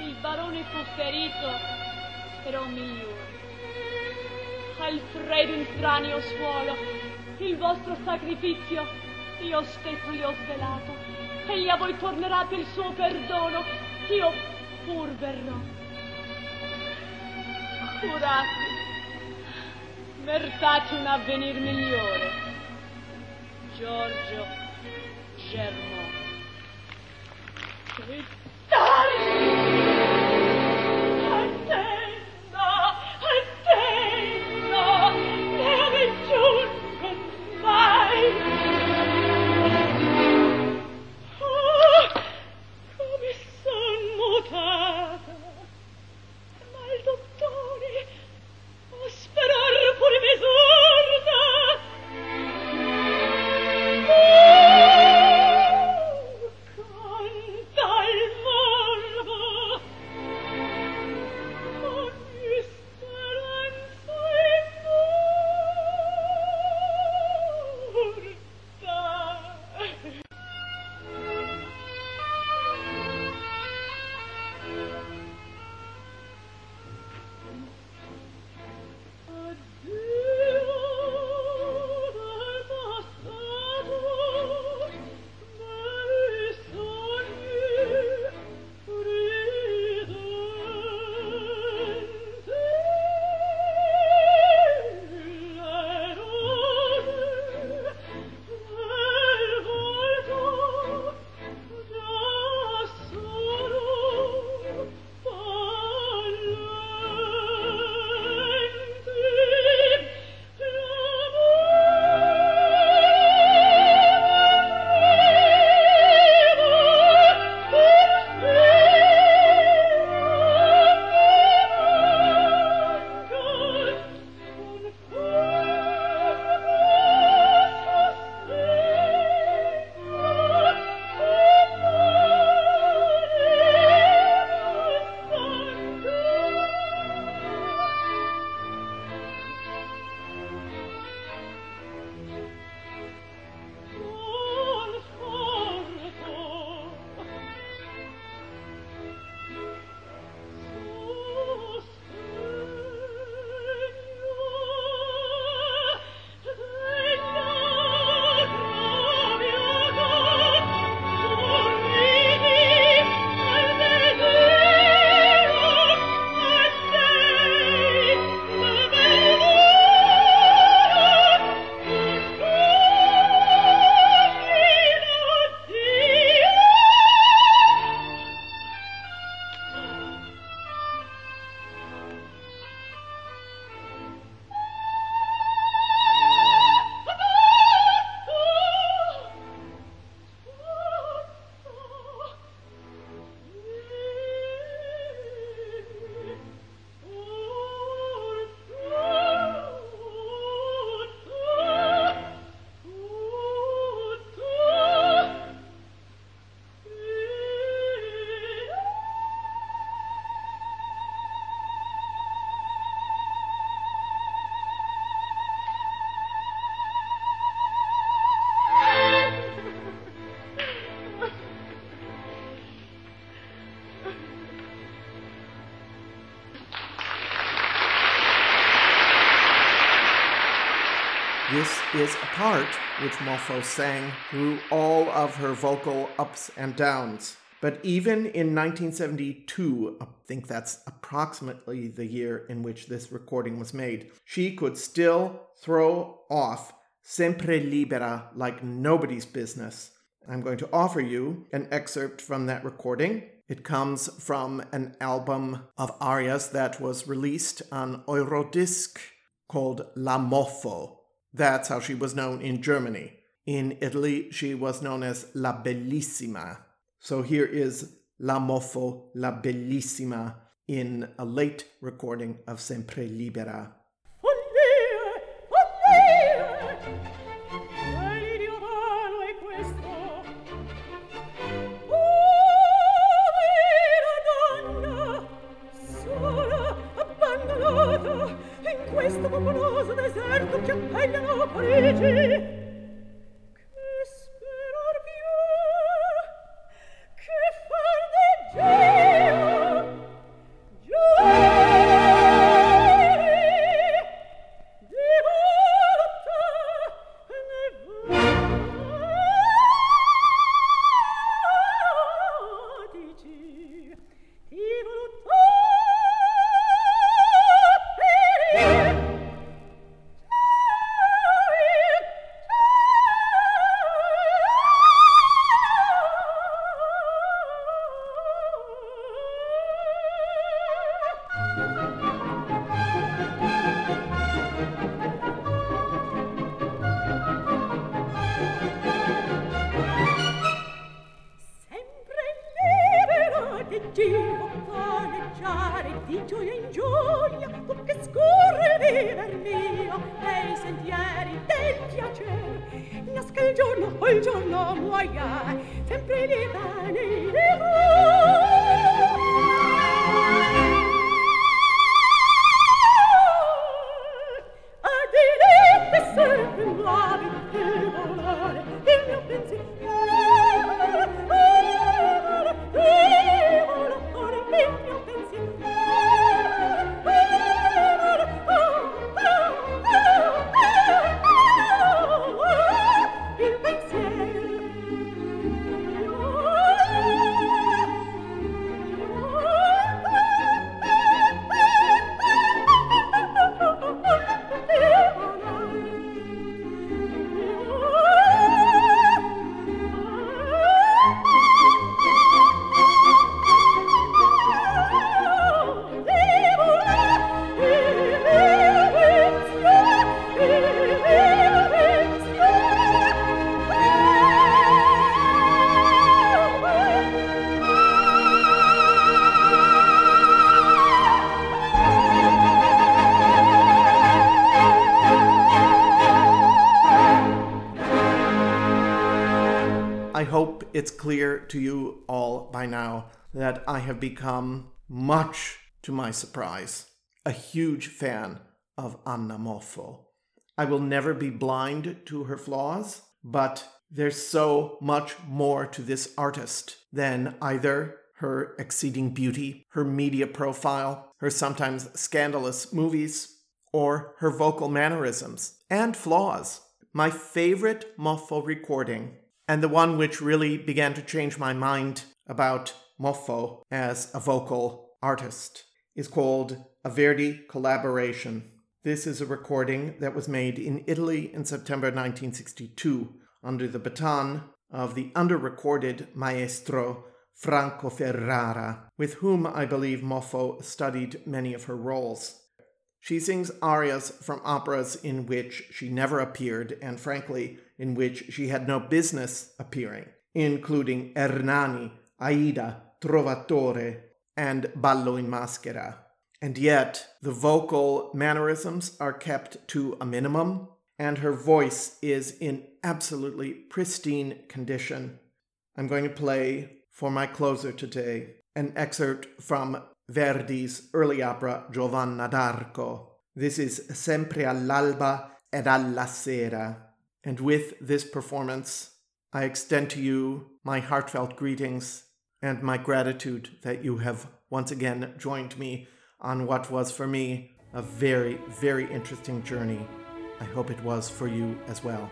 Il barone fu ferito, però migliore. Suolo, il vostro sacrificio, io stesso gli ho svelato egli a voi tornerà il suo perdono, io pur verrò. Curati, mertate un avvenir migliore. Giorgio Germont. Tale! This is a part which Moffo sang through all of her vocal ups and downs. But even in 1972, I think that's approximately the year in which this recording was made, she could still throw off Sempre Libera like nobody's business. I'm going to offer you an excerpt from that recording. It comes from an album of arias that was released on Eurodisc called La Moffo. That's how she was known in Germany. In Italy, she was known as La Bellissima. So here is La Moffo, La Bellissima in a late recording of Sempre Libera. It's clear to you all by now that I have become, much to my surprise, a huge fan of Anna Moffo. I will never be blind to her flaws, but there's so much more to this artist than either her exceeding beauty, her media profile, her sometimes scandalous movies, or her vocal mannerisms and flaws. My favorite Moffo recording, and the one which really began to change my mind about Moffo as a vocal artist, is called A Verdi Collaboration. This is a recording that was made in Italy in September 1962 under the baton of the under-recorded maestro Franco Ferrara, with whom I believe Moffo studied many of her roles. She sings arias from operas in which she never appeared, and frankly, in which she had no business appearing, including Ernani, Aida, Trovatore, and Ballo in Maschera. And yet, the vocal mannerisms are kept to a minimum, and her voice is in absolutely pristine condition. I'm going to play for my closer today an excerpt from Verdi's early opera Giovanna d'Arco. This is Sempre all'alba ed alla sera. And with this performance, I extend to you my heartfelt greetings and my gratitude that you have once again joined me on what was for me a very, very interesting journey I hope it was for you as well.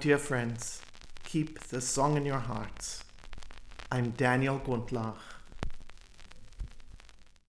Dear friends, keep the song in your hearts. I'm Daniel Gundlach.